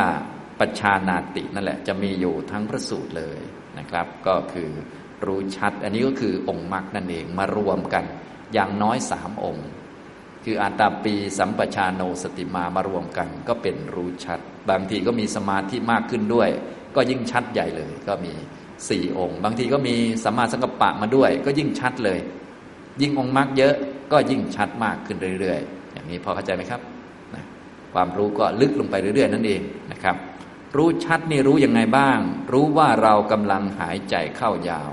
ปัจชานาตินั่นแหละจะมีอยู่ทั้งพระสูตรเลยนะครับ ก็คือรู้ชัด อันนี้ก็คือองค์มรรคนั่นเองมารวมกันอย่างน้อยสามองค์ คืออาตาปีสัมปชาโนสติมามารวมกัน ก็เป็นรู้ชัด บางทีก็มีสมาธิมากขึ้นด้วย ก็ยิ่งชัดใหญ่เลย ก็มีสี่องค์ บางทีก็มีสัมมาสังกัปปะมาด้วย ก็ยิ่งชัดเลย ยิ่งองค์มรรคเยอะก็ยิ่งชัดมากขึ้นเรื่อยๆ อย่างนี้พอเข้าใจไหมครับ ความรู้ก็ลึกลงไปเรื่อย ๆ นั่นเองนะครับ รู้ชัดนี่รู้ยังไงบ้าง รู้ว่าเรากำลังหายใจเข้ายาว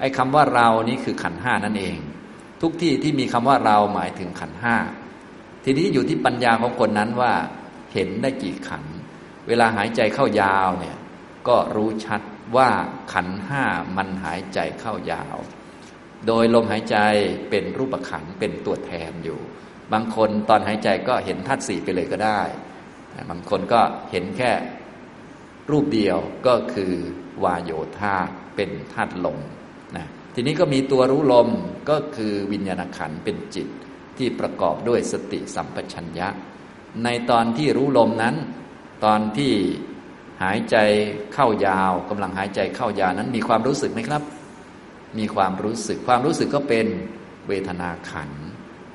ไอ้คำว่าเรานี่คือขันห้านั่นเอง ทุกที่ที่มีคำว่าเราหมายถึงขันห้าทีนี้อยู่ที่ปัญญาของคนนั้นว่าเห็นได้กี่ขัน เวลาหายใจเข้ายาวเนี่ยก็รู้ชัดว่าขันห้ามันหายใจเข้ายาว โดยลมหายใจเป็นรูปขันเป็นตัวแทนอยู่ บางคนตอนหายใจก็เห็นธาตุสี่ไปเลยก็ได้ บางคนก็เห็นแค่รูปเดียวก็คือวาโยธาเป็นธาตุลมนะทีนี้ก็มีตัวรู้ลมก็คือวิญญาณขันเป็นจิตที่ประกอบด้วยสติสัมปชัญญะ ในตอนที่รู้ลมนั้น ตอนที่หายใจเข้ายาวกำลังหายใจเข้ายาวนั้นมีความรู้สึกไหมครับ มีความรู้สึกความรู้สึกก็เป็นเวทนาขัน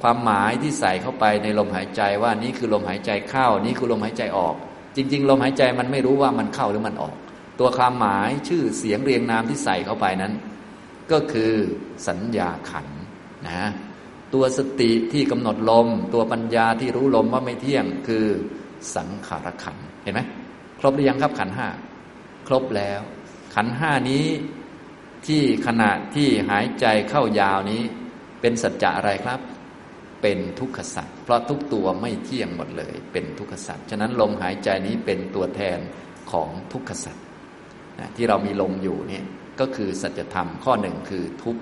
ความหมายที่ใส่เข้าไปในลมหายใจว่านี่คือลมหายใจเข้านี่คือลมหายใจออก จริง ๆ ลมหายใจมันไม่รู้ว่ามันเข้าหรือมันออก ตัวความหมายชื่อเสียงเรียงนามที่ใส่เข้าไปนั้น ก็คือสัญญาขันนะตัวสติที่กำหนดลม ตัวปัญญาที่รู้ลมว่าไม่เที่ยงคือสังขารขันเห็นไหมครบหรือยังครับขันห้าครบแล้ว ขันห้านี้ที่ขณะที่หายใจเข้ายาวนี้ เป็นสัจจะอะไรครับ เป็นทุกขสัจเพราะทุกตัวไม่เที่ยงหมดเลย เป็นทุกขสัจฉะนั้นลมหายใจนี้เป็นตัวแทนของทุกขสัจที่เรามีลมอยู่เนี่ยก็คือสัจธรรมข้อหนึ่งคือทุก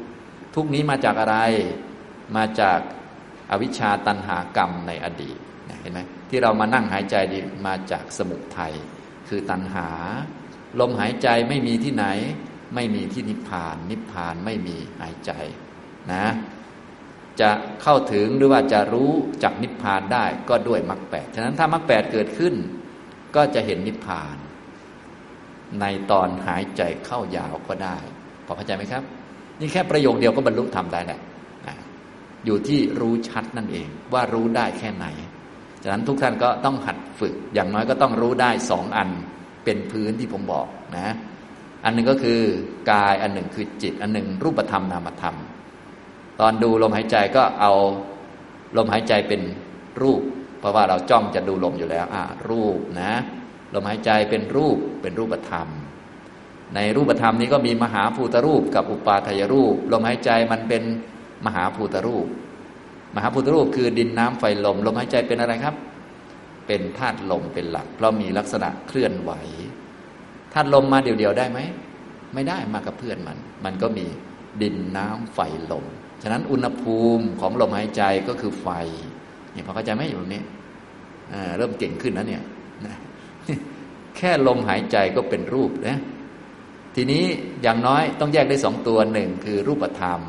ทุกนี้มาจากอะไรมาจากอวิชชาตันหากรรมในอดีตเห็นไหมที่เรามานั่งหายใจดีมาจากสมุทัยคือตัณหา ลมหายใจไม่มีที่ไหน ไม่มีที่นิพพาน นิพพานไม่มีหายใจนะ จะเข้าถึงหรือว่าจะรู้จักนิพพานได้ก็ด้วยมรรคแปดฉะนั้นถ้ามรรคแปดเกิดขึ้น ก็จะเห็นนิพพาน ในตอนหายใจเข้ายาวก็ได้ พอเข้าใจไหมครับ นี่แค่ประโยคเดียวก็บรรลุธรรมได้แหละอยู่ที่รู้ชัดนั่นเอง ว่ารู้ได้แค่ไหน ฉะนั้นทุกท่านก็ต้องหัดฝึก อย่างน้อยก็ต้องรู้ได้สองอันเป็นพื้นที่ผมบอกนะ อันหนึ่งก็คือกายอันหนึ่งคือจิต อันหนึ่งรูปธรรมนามธรรม ตอนดูลมหายใจก็เอาลมหายใจเป็นรูป เพราะว่าเราจ้องจะดูลมอยู่แล้ว อ่า รูปนะ ลมหายใจเป็นรูปเป็นรูปธรรม ในรูปธรรมนี้ก็มีมหาภูตรูปกับอุปาทายรูป ลมหายใจมันเป็นมหาภูตรูป มหาพุทธรูปคือดินน้ำไฟลม ลมหายใจเป็นอะไรครับ เป็นธาตุลมเป็นหลัก เพราะมีลักษณะเคลื่อนไหวธาตุลมมาเดียวๆได้ไหมไม่ได้มากับเพื่อนมัน มันก็มีดินน้ำไฟลม ฉะนั้นอุณหภูมิของลมหายใจก็คือไฟเนี่ยพอเข้าใจไหมอยู่ตรงนี้เริ่มเก่งขึ้นแล้วเนี่ยแค่ลมหายใจก็เป็นรูปนะทีนี้อย่างน้อยต้องแยกได้สองตัวหนึ่งคือรูปธรรม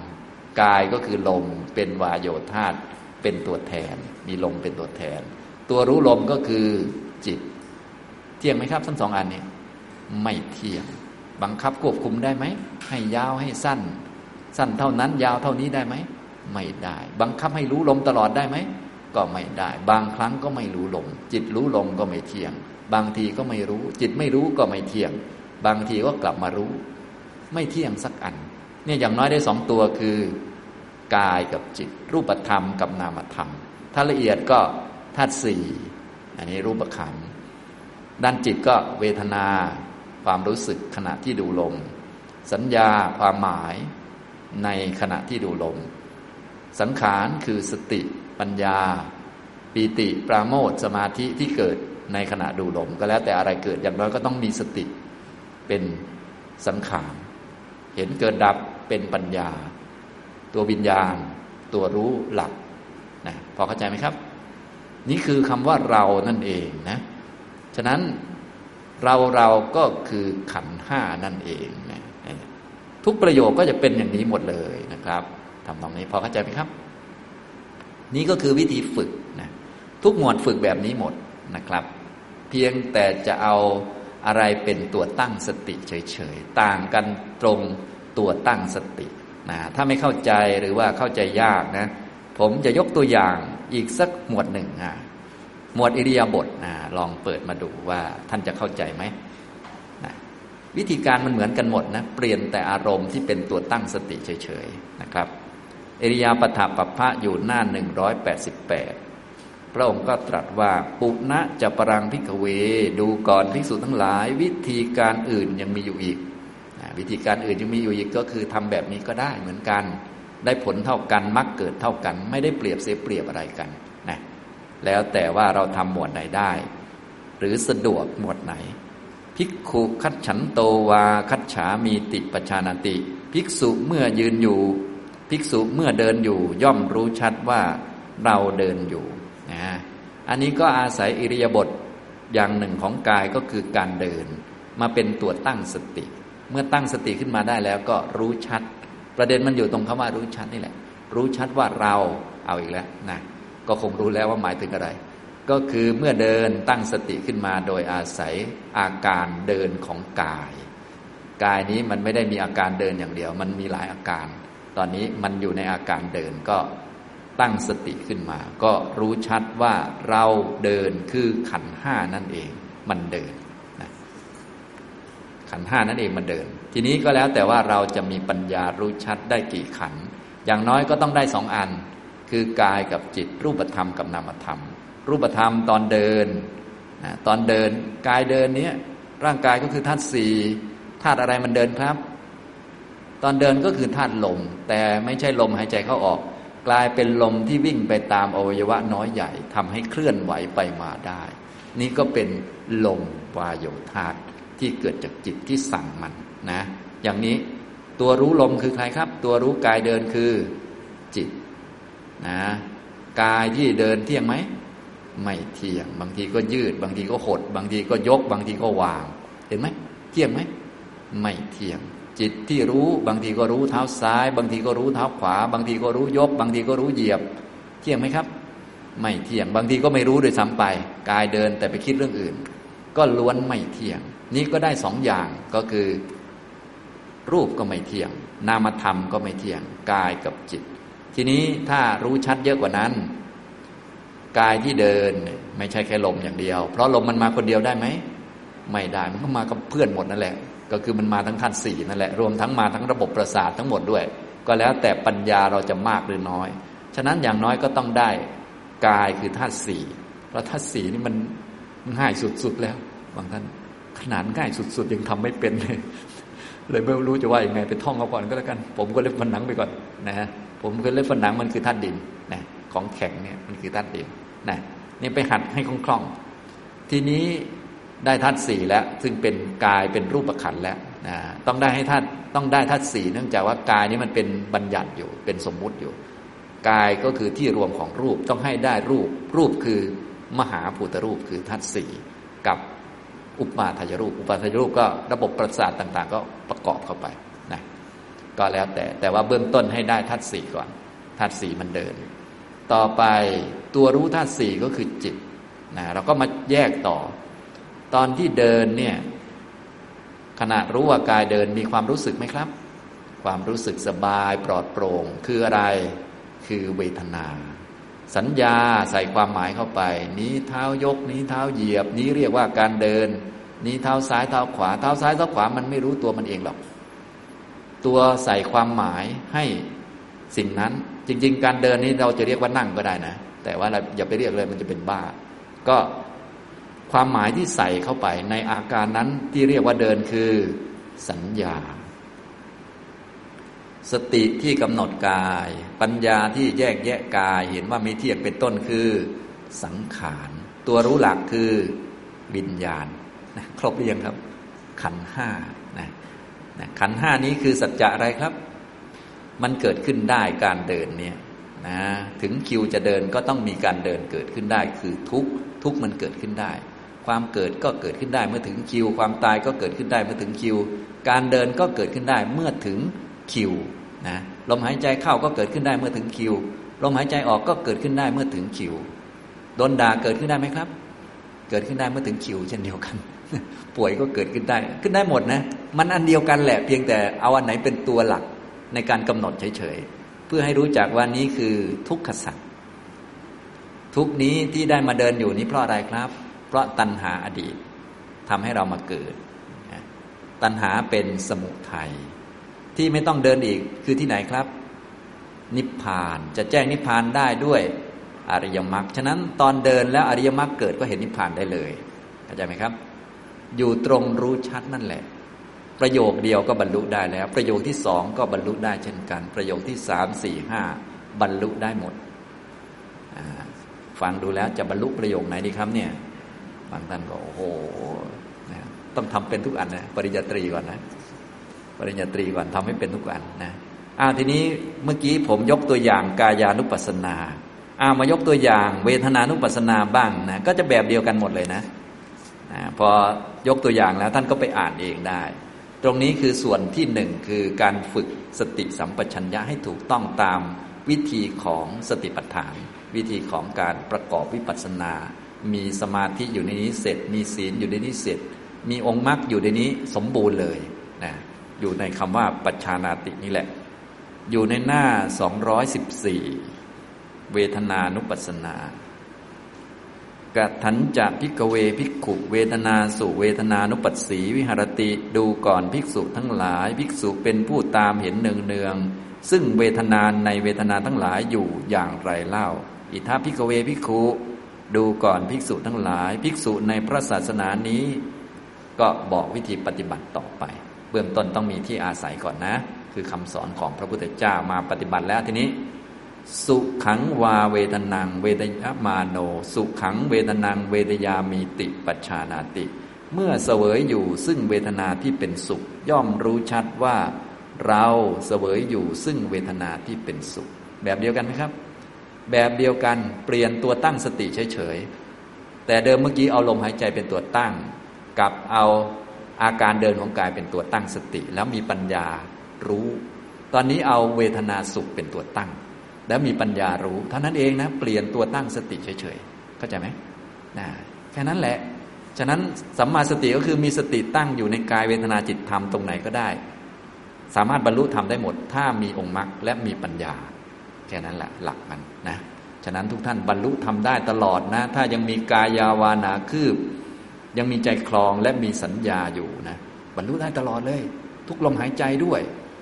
กายก็คือลมเป็นวายโยธาตเป็นตัวแทน มีลมเป็นตัวแทน ตัวรู้ลมก็คือจิต เที่ยงไหมครับทั้งสองอันนี้ไม่เที่ยง บังคับควบคุมได้ไหม ให้ยาวให้สั้น สั้นเท่านั้นยาวเท่านี้ได้ไหม ไม่ได้ บังคับให้รู้ลมตลอดได้ไหม ก็ไม่ได้ บางครั้งก็ไม่รู้ลม จิตรู้ลมก็ไม่เที่ยง บางทีก็ไม่รู้ จิตไม่รู้ก็ไม่เที่ยง บางทีก็กลับมารู้ ไม่เที่ยงสักอัน เนี่ยอย่างน้อยได้สองตัวคือกายกับจิต รูปธรรมกับนามธรรม ถ้าละเอียดก็ธาตุสี่อันนี้รูปขันด้านจิตก็เวทนา ความรู้สึกขณะที่ดูลม สัญญาความหมาย ในขณะที่ดูลม สังขารคือสติปัญญา ปีติปราโมทสมาธิที่เกิดในขณะดูลม ก็แล้วแต่อะไรเกิดอย่างน้อยก็ต้องมีสติเป็นสังขาร เห็นเกิดดับเป็นปัญญา ตัววิญญาณ ตัวรู้หลักนะพอเข้าใจไหมครับ นี่คือคำว่าเรานั่นเองนะ ฉะนั้นเราเราก็คือขันห้านั่นเองนะ ทุกประโยคก็จะเป็นอย่างนี้หมดเลยนะครับทำตรงนี้พอเข้าใจไหมครับ นี่ก็คือวิธีฝึกนะทุกหมวดฝึกแบบนี้หมดนะครับ เพียงแต่จะเอาอะไรเป็นตัวตั้งสติเฉยๆ ต่างกันตรงตัวตั้งสตินะถ้าไม่เข้าใจหรือว่าเข้าใจยากนะ ผมจะยกตัวอย่างอีกสักหมวดหนึ่งนะหมวดอิริยาบถนะลองเปิดมาดูว่าท่านจะเข้าใจไหม วิธีการมันเหมือนกันหมดนะเปลี่ยนแต่อารมณ์ที่เป็นตัวตั้งสติเฉยๆนะครับเอริยาปถาปพะอยู่หน้า 188 พระองค์ก็ตรัสว่าปุณะจะปรังพิกเว ดูก่อนภิกษุทั้งหลาย วิธีการอื่นยังมีอยู่อีก วิธีการอื่นยังมีอยู่อีกก็คือทำแบบนี้ก็ได้เหมือนกัน ได้ผลเท่ากันมักเกิดเท่ากัน ไม่ได้เปรียบเสียเปรียบอะไรกันนะแล้วแต่ว่าเราทำหมวดไหนได้ หรือสะดวกหมวดไหน ภิกขุคัดฉันโตวาคัดฉามีติปชานติ ภิกษุเมื่อยืนอยู่ ภิกษุเมื่อเดินอยู่ย่อมรู้ชัดว่าเราเดินอยู่นะอันนี้ก็อาศัยอิริยาบถอย่างหนึ่งของกายก็คือการเดิน มาเป็นตัวตั้งสติ เมื่อตั้งสติขึ้นมาได้แล้วก็รู้ชัด ประเด็นมันอยู่ตรงคำว่ารู้ชัดนี่แหละ รู้ชัดว่าเราเอาอีกแล้วนะก็คงรู้แล้วว่าหมายถึงอะไร ก็คือเมื่อเดินตั้งสติขึ้นมาโดยอาศัยอาการเดินของกาย กายนี้มันไม่ได้มีอาการเดินอย่างเดียว มันมีหลายอาการ ตอนนี้มันอยู่ในอาการเดินก็ตั้งสติขึ้นมา ก็รู้ชัดว่าเราเดินคือขันห้านั่นเอง มันเดินนะขันห้านั่นเองมันเดิน ทีนี้ก็แล้วแต่ว่าเราจะมีปัญญารู้ชัดได้กี่ขัน อย่างน้อยก็ต้องได้สองอัน คือกายกับจิตรูปธรรมกับนามธรรม รูปธรรมตอนเดิน ตอนเดินกายเดินเนี้ยร่างกายก็คือธาตุสี่ธาตุอะไรมันเดินครับ ตอนเดินก็คือธาตุลม แต่ไม่ใช่ลมหายใจเข้าออก กลายเป็นลมที่วิ่งไปตามอวัยวะน้อยใหญ่ทำให้เคลื่อนไหวไปมาได้ นี่ก็เป็นลมวายโยธาตุที่เกิดจากจิตที่สั่งมันนะ อย่างนี้ตัวรู้ลมคือใครครับ ตัวรู้กายเดินคือจิตนะกายที่เดินเที่ยงไหม ไม่เที่ยง บางทีก็ยืด บางทีก็หด บางทีก็ยก บางทีก็วาง เห็นไหมเที่ยงไหมไม่เที่ยง จิตที่รู้บางทีก็รู้เท้าซ้าย บางทีก็รู้เท้าขวา บางทีก็รู้ยก บางทีก็รู้เหยียบ เที่ยงไหมครับ ไม่เที่ยง บางทีก็ไม่รู้โดยซ้ำไปกายเดินแต่ไปคิดเรื่องอื่น ก็ล้วนไม่เที่ยง นี้ก็ได้สองอย่างก็คือ รูปก็ไม่เที่ยง นามธรรมก็ไม่เที่ยงกายกับจิต ทีนี้ถ้ารู้ชัดเยอะกว่านั้น กายที่เดิน ไม่ใช่แค่ลมอย่างเดียว เพราะลมมันมาคนเดียวได้ไหม ไม่ได้มันก็มากับเพื่อนหมดนั่นแหละ ก็คือมันมาทั้งท่านสี่นั่นแหละ รวมทั้งมาทั้งระบบประสาททั้งหมดด้วย ก็แล้วแต่ปัญญาเราจะมากหรือน้อย ฉะนั้นอย่างน้อยก็ต้องได้กายคือธาตุสี่เพราะธาตุสี่นี่มันง่ายสุดๆแล้วบางท่านขนาดง่ายสุดๆยังทำไม่เป็นเลยเลยไม่รู้จะว่ายังไงไปท่องเอาก่อนก็แล้วกัน ผมก็เล็บฟันหนังไปก่อนนะฮะผมก็เล็บฟันหนังมันคือธาตุดินนะของแข็งเนี่ยมันคือธาตุดิน นะนี่ไปหัดให้คล่องๆทีนี้ได้ธาตุสี่แล้ว ซึ่งเป็นกายเป็นรูปขันแล้วนะต้องได้ให้ธาตุต้องได้ธาตุสี่เนื่องจากว่ากายนี้มันเป็นบัญญัติอยู่เป็นสมมุติอยู่ กายก็คือที่รวมของรูปต้องให้ได้รูป รูปคือมหาภูตรูปคือธาตุสี่กับอุปมาทายรูป อุปมาทายรูปก็ระบบประสาทต่าง ๆ ก็ประกอบเข้าไปนะก็แล้วแต่แต่ว่าเบื้องต้นให้ได้ธาตุสี่ก่อนธาตุสี่มันเดิน ต่อไปตัวรู้ธาตุสี่ก็คือจิตนะเราก็มาแยกต่อ ตอนที่เดินเนี่ยขณะรู้ว่ากายเดินมีความรู้สึกไหมครับ ความรู้สึกสบายปลอดโปร่ง คืออะไรคือเวทนา สัญญาใส่ความหมายเข้าไป นี้เท้ายก นี้เท้าเหยียบ นี้เรียกว่าการเดิน นี้เท้าซ้ายเท้าขวา เท้าซ้ายเท้าขวามันไม่รู้ตัวมันเองหรอก ตัวใส่ความหมายให้สิ่งนั้น จริง ๆ การเดินนี้เราจะเรียกว่านั่งก็ได้นะ แต่ว่าเราอย่าไปเรียกเลยมันจะเป็นบ้า ก็ความหมายที่ใส่เข้าไปในอาการนั้นที่เรียกว่าเดินคือสัญญา สติที่กำหนดกาย ปัญญาที่แยกแยะกาย เห็นว่ามีเทียบเป็นต้นคือสังขาร ตัวรู้หลักคือวิญญาณนะครบหรือยังครับ ขันห้านะนะขันห้านี้คือสัจจะอะไรครับ มันเกิดขึ้นได้การเดินเนี่ยนะถึงคิวจะเดินก็ต้องมีการเดินเกิดขึ้นได้ คือทุกทุกมันเกิดขึ้นได้ ความเกิดก็เกิดขึ้นได้เมื่อถึงคิว ความตายก็เกิดขึ้นได้เมื่อถึงคิว การเดินก็เกิดขึ้นได้เมื่อถึงคิวนะลมหายใจเข้าก็เกิดขึ้นได้เมื่อถึงคิว ลมหายใจออกก็เกิดขึ้นได้เมื่อถึงคิวโดนด่าเกิดขึ้นได้ไหมครับ เกิดขึ้นได้เมื่อถึงคิวเช่นเดียวกัน ป่วยก็เกิดขึ้นได้ ขึ้นได้หมดนะ มันอันเดียวกันแหละเพียงแต่เอาอันไหนเป็นตัวหลัก ในการกำหนดเฉยๆเพื่อให้รู้จักว่านี้คือทุกขสัตว์ทุกนี้ที่ได้มาเดินอยู่นี้เพราะอะไรครับ เพราะตัณหาอดีตทำให้เรามาเกิด ตัณหาเป็นสมุทัยที่ไม่ต้องเดินอีกคือที่ไหนครับ นิพพานจะแจ้งนิพพานได้ด้วยอริยมรรคฉะนั้นตอนเดินแล้วอริยมรรคเกิดก็เห็นนิพพานได้เลยเข้าใจไหมครับ อยู่ตรงรู้ชัดนั่นแหละ ประโยคเดียวก็บรรลุได้แล้ว ประโยคที่สองก็บรรลุได้เช่นกัน ประโยคที่สามสี่ห้าบรรลุได้หมดฟังดูแล้วจะบรรลุประโยคไหนดีครับเนี่ยบางท่านก็โอ้โหต้องทำเป็นทุกอันนะปริญญาตรีก่อนนะปริญญาตรีก่อนทำให้เป็นทุกอันนะอ่าทีนี้เมื่อกี้ผมยกตัวอย่างกายานุปัสสนาอ่ามายกตัวอย่างเวทนานุปัสสนาบ้างนะก็จะแบบเดียวกันหมดเลยนะนะพอยกตัวอย่างแล้วท่านก็ไปอ่านเองได้ ตรงนี้คือส่วนที่หนึ่งคือการฝึกสติสัมปชัญญะให้ถูกต้องตามวิธีของสติปัฏฐาน วิธีของการประกอบวิปัสสนา มีสมาธิอยู่ในนี้เสร็จ มีศีลอยู่ในนี้เสร็จ มีองค์มรรคอยู่ในนี้สมบูรณ์เลยนะอยู่ในคำว่าปัจชานาตินี่แหละ อยู่ในหน้า 214 เวทนานุปัสสนา กถันจะพิกเวพิกขุเวทนาสุเวทนานุปัสสีวิหารติดูก่อนภิกษุทั้งหลาย ภิกษุเป็นผู้ตามเห็นเนืองเนืองซึ่งเวทนาในเวทนาทั้งหลายอยู่อย่างไรเล่า อิทาพิกเวพิกขุดูก่อนภิกษุทั้งหลาย ภิกษุในพระศาสนานี้ ก็บอกวิธีปฏิบัติต่อไป เบื้องต้นต้องมีที่อาศัยก่อนนะ คือคำสอนของพระพุทธเจ้ามาปฏิบัติแล้วทีนี้ สุขังวาเวทนัง เวทยมาโน สุขังเวทนัง เวทยามีติปัชานาติ เมื่อเสวยอยู่ซึ่งเวทนาที่เป็นสุข ย่อมรู้ชัดว่า เราเสวยอยู่ซึ่งเวทนาที่เป็นสุข แบบเดียวกันไหมครับ แบบเดียวกันเปลี่ยนตัวตั้งสติเฉยๆแต่เดิมเมื่อกี้เอาลมหายใจเป็นตัวตั้ง กับเอาอาการเดินของกายเป็นตัวตั้งสติ แล้วมีปัญญารู้ ตอนนี้เอาเวทนาสุขเป็นตัวตั้ง แล้วมีปัญญารู้เท่านั้นเองนะเปลี่ยนตัวตั้งสติเฉยๆเข้าใจไหมนะแค่นั้นแหละ ฉะนั้นสัมมาสติก็คือมีสติตั้งอยู่ในกายเวทนาจิตธรรมตรงไหนก็ได้ สามารถบรรลุธรรมได้หมด ถ้ามีองค์มรรคและมีปัญญา แค่นั้นแหละหลักมันนะฉะนั้นทุกท่านบรรลุทำได้ตลอดนะ ถ้ายังมีกายาวานาคืบ ยังมีใจคลองและมีสัญญาอยู่นะบรรลุได้ตลอดเลย ทุกลมหายใจด้วย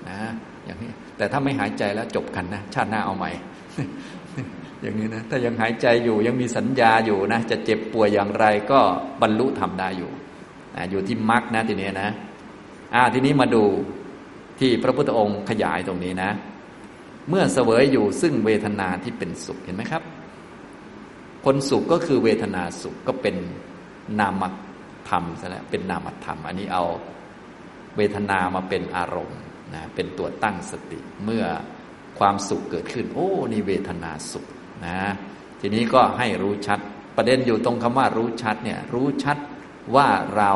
นะอย่างนี้ แต่ถ้าไม่หายใจแล้วจบกันนะ ชาติหน้าเอาใหม่ อย่างนี้นะ ถ้ายังหายใจอยู่ยังมีสัญญาอยู่นะ จะเจ็บป่วยอย่างไรก็บรรลุทำได้อยู่อยู่ที่มรรคนะทีนี้นะอ่าทีนี้มาดูที่พระพุทธองค์ขยายตรงนี้นะ เมื่อเสวยอยู่ซึ่งเวทนาที่เป็นสุขเห็นไหมครับ คนสุขก็คือเวทนาสุขก็เป็นนามธรรมซะแล้วเป็นนามธรรม อันนี้เอาเวทนามาเป็นอารมณ์ นะเป็นตัวตั้งสติ เมื่อความสุขเกิดขึ้น โอ้นี่เวทนาสุขนะทีนี้ก็ให้รู้ชัด ประเด็นอยู่ตรงคำว่ารู้ชัดเนี่ยรู้ชัดว่าเรา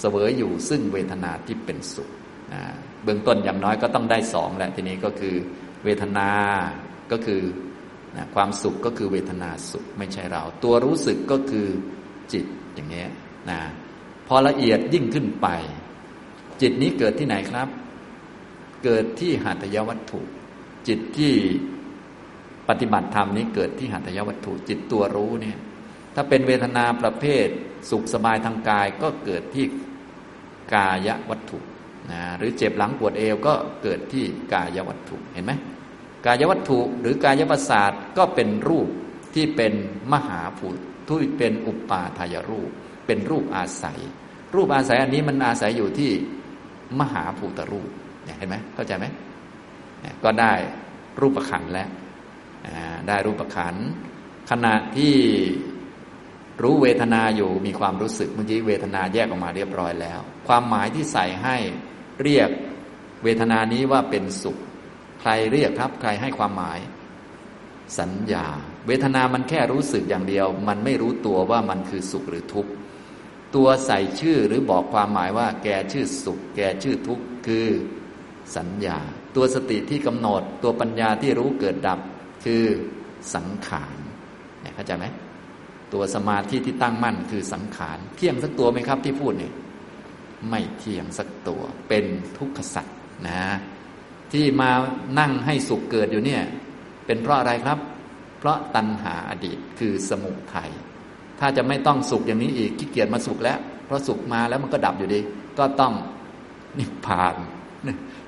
เสวยอยู่ซึ่งเวทนาที่เป็นสุขนะเบื้องต้นอย่างน้อยก็ต้องได้สองแหละทีนี้ก็คือเวทนาก็คือนะความสุขก็คือเวทนาสุขไม่ใช่เรา ตัวรู้สึกก็คือจิตอย่างเงี้ยนะพอละเอียดยิ่งขึ้นไป จิตนี้เกิดที่ไหนครับ เกิดที่หัตถยวัตถุ จิตที่ปฏิบัติธรรมนี้เกิดที่หัตถยวัตถุ จิตตัวรู้เนี่ย ถ้าเป็นเวทนาประเภทสุขสบายทางกายก็เกิดที่กายวัตถุนะหรือเจ็บหลังปวดเอวก็เกิดที่กายวัตถุเห็นไหมกายวัตถุหรือกายประสาทก็เป็นรูปที่เป็นมหาภูทุยเป็นอุปาทายรูป เป็นรูปอาศัย รูปอาศัยอันนี้มันอาศัยอยู่ที่มหาภูตรูป เห็นไหมเข้าใจไหมก็ได้รูปขันแล้วได้รูปขันขณะที่รู้เวทนาอยู่มีความรู้สึกเมื่อกี้เวทนาแยกออกมาเรียบร้อยแล้ว ความหมายที่ใส่ให้เรียกเวทนานี้ว่าเป็นสุข ใครเรียกครับ ใครให้ความหมาย สัญญา เวทนามันแค่รู้สึกอย่างเดียว มันไม่รู้ตัวว่ามันคือสุขหรือทุกข์ตัวใส่ชื่อหรือบอกความหมายว่า แกชื่อสุข แกชื่อทุกข์คือ สัญญา ตัวสติที่กำหนด ตัวปัญญาที่รู้เกิดดับคือสังขารเนี่ยเข้าใจไหมตัวสมาธิที่ตั้งมั่นคือสังขารเที่ยงสักตัวไหมครับที่พูดเนี่ยไม่เที่ยงสักตัว เป็นทุกขสัตว์นะ ที่มานั่งให้สุขเกิดอยู่เนี่ย เป็นเพราะอะไรครับ เพราะตัณหาอดีตคือสมุทัยถ้าจะไม่ต้องสุขอย่างนี้อีกขี้เกียจมาสุขแล้ว เพราะสุขมาแล้วมันก็ดับอยู่ดี ก็ต้องนิพพาน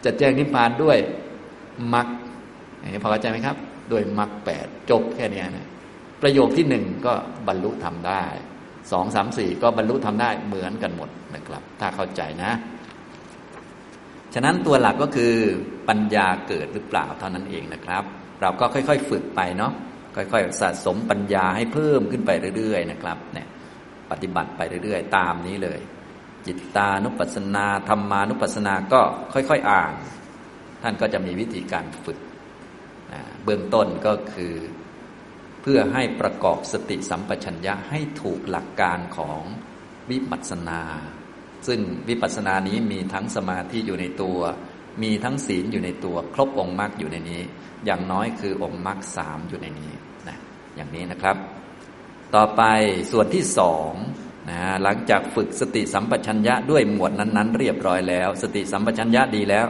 จะแจ้งนิพพานด้วยมรรคพอเข้าใจไหมครับ ด้วยมรรคแปดจบแค่นี้นะประโยคที่หนึ่งก็บรรลุทำได้สองสามสี่ก็บรรลุทำได้เหมือนกันหมดนะครับ ถ้าเข้าใจนะ ฉะนั้นตัวหลักก็คือปัญญาเกิดหรือเปล่าเท่านั้นเองนะครับ เราก็ค่อยๆฝึกไปเนาะค่อยๆสะสมปัญญาให้เพิ่มขึ้นไปเรื่อย ๆ นะครับ เนี่ย ปฏิบัติไปเรื่อย ๆ ตามนี้เลย จิตตานุปัสสนาธรรมานุปัสสนาก็ค่อยๆอ่าน ท่านก็จะมีวิธีการฝึกเบื้องต้นก็คือเพื่อให้ประกอบสติสัมปชัญญะให้ถูกหลักการของวิปัสสนา ซึ่งวิปัสสนานี้มีทั้งสมาธิอยู่ในตัว มีทั้งศีลอยู่ในตัว ครบองค์มรรคอยู่ในนี้ อย่างน้อยคือองค์มรรคสามอยู่ในนี้นะอย่างนี้นะครับ ต่อไปส่วนที่สอง นะหลังจากฝึกสติสัมปชัญญะด้วยหมวดนั้นๆ เรียบร้อยแล้ว สติสัมปชัญญะดีแล้ว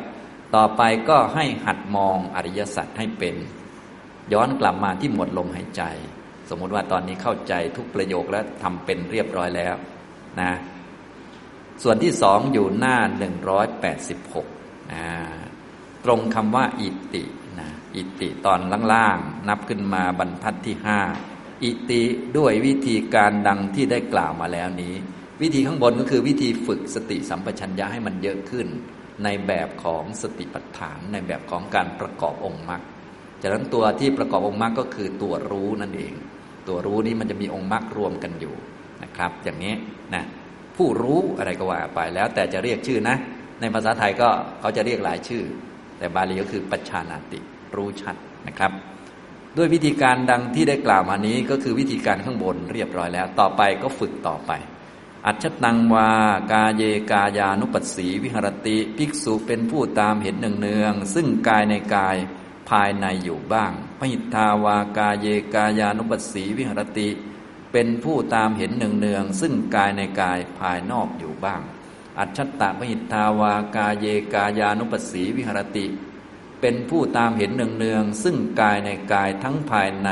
ต่อไปก็ให้หัดมองอริยสัจให้เป็น ย้อนกลับมาที่หมวดลมหายใจ สมมุติว่าตอนนี้เข้าใจทุกประโยคแล้วทำเป็นเรียบร้อยแล้วนะส่วนที่สองอยู่หน้าหนึ่งร้อยแปดสิบหกนะตรงคำว่าอิตินะอิติตอนล่างๆนับขึ้นมาบรรทัดที่ห้า อิติด้วยวิธีการดังที่ได้กล่าวมาแล้วนี้ วิธีข้างบนก็คือวิธีฝึกสติสัมปชัญญะให้มันเยอะขึ้น ในแบบของสติปัฏฐาน ในแบบของการประกอบองค์มรรคจากนั้นตัวที่ประกอบองค์มรรคก็คือตัวรู้นั่นเอง ตัวรู้นี้มันจะมีองค์มรรครวมกันอยู่นะครับ อย่างนี้นะผู้รู้อะไรก็ว่าไปแล้ว แต่จะเรียกชื่อนะ ในภาษาไทยก็เขาจะเรียกหลายชื่อ แต่บาลีก็คือปัจชานาติ รู้ชัดนะครับ ด้วยวิธีการดังที่ได้กล่าวมานี้ก็คือวิธีการข้างบนเรียบร้อยแล้ว ต่อไปก็ฝึกต่อไป อัจฉตังวากาเยกายานุปัสสีวิหรติภิกษุเป็นผู้ตามเห็นเนืองๆซึ่งกายในกายภายในอยู่บ้างพหิทธาวากาเยกายานุปัสสีวิหรติ เป็นผู้ตามเห็นเนืองๆซึ่งกายในกายภายนอกอยู่บ้าง อัจฉตะพหิทธาวากาเยกายานุปัสสีวิหรติ เป็นผู้ตามเห็นเนืองๆซึ่งกายในกายทั้งภายใน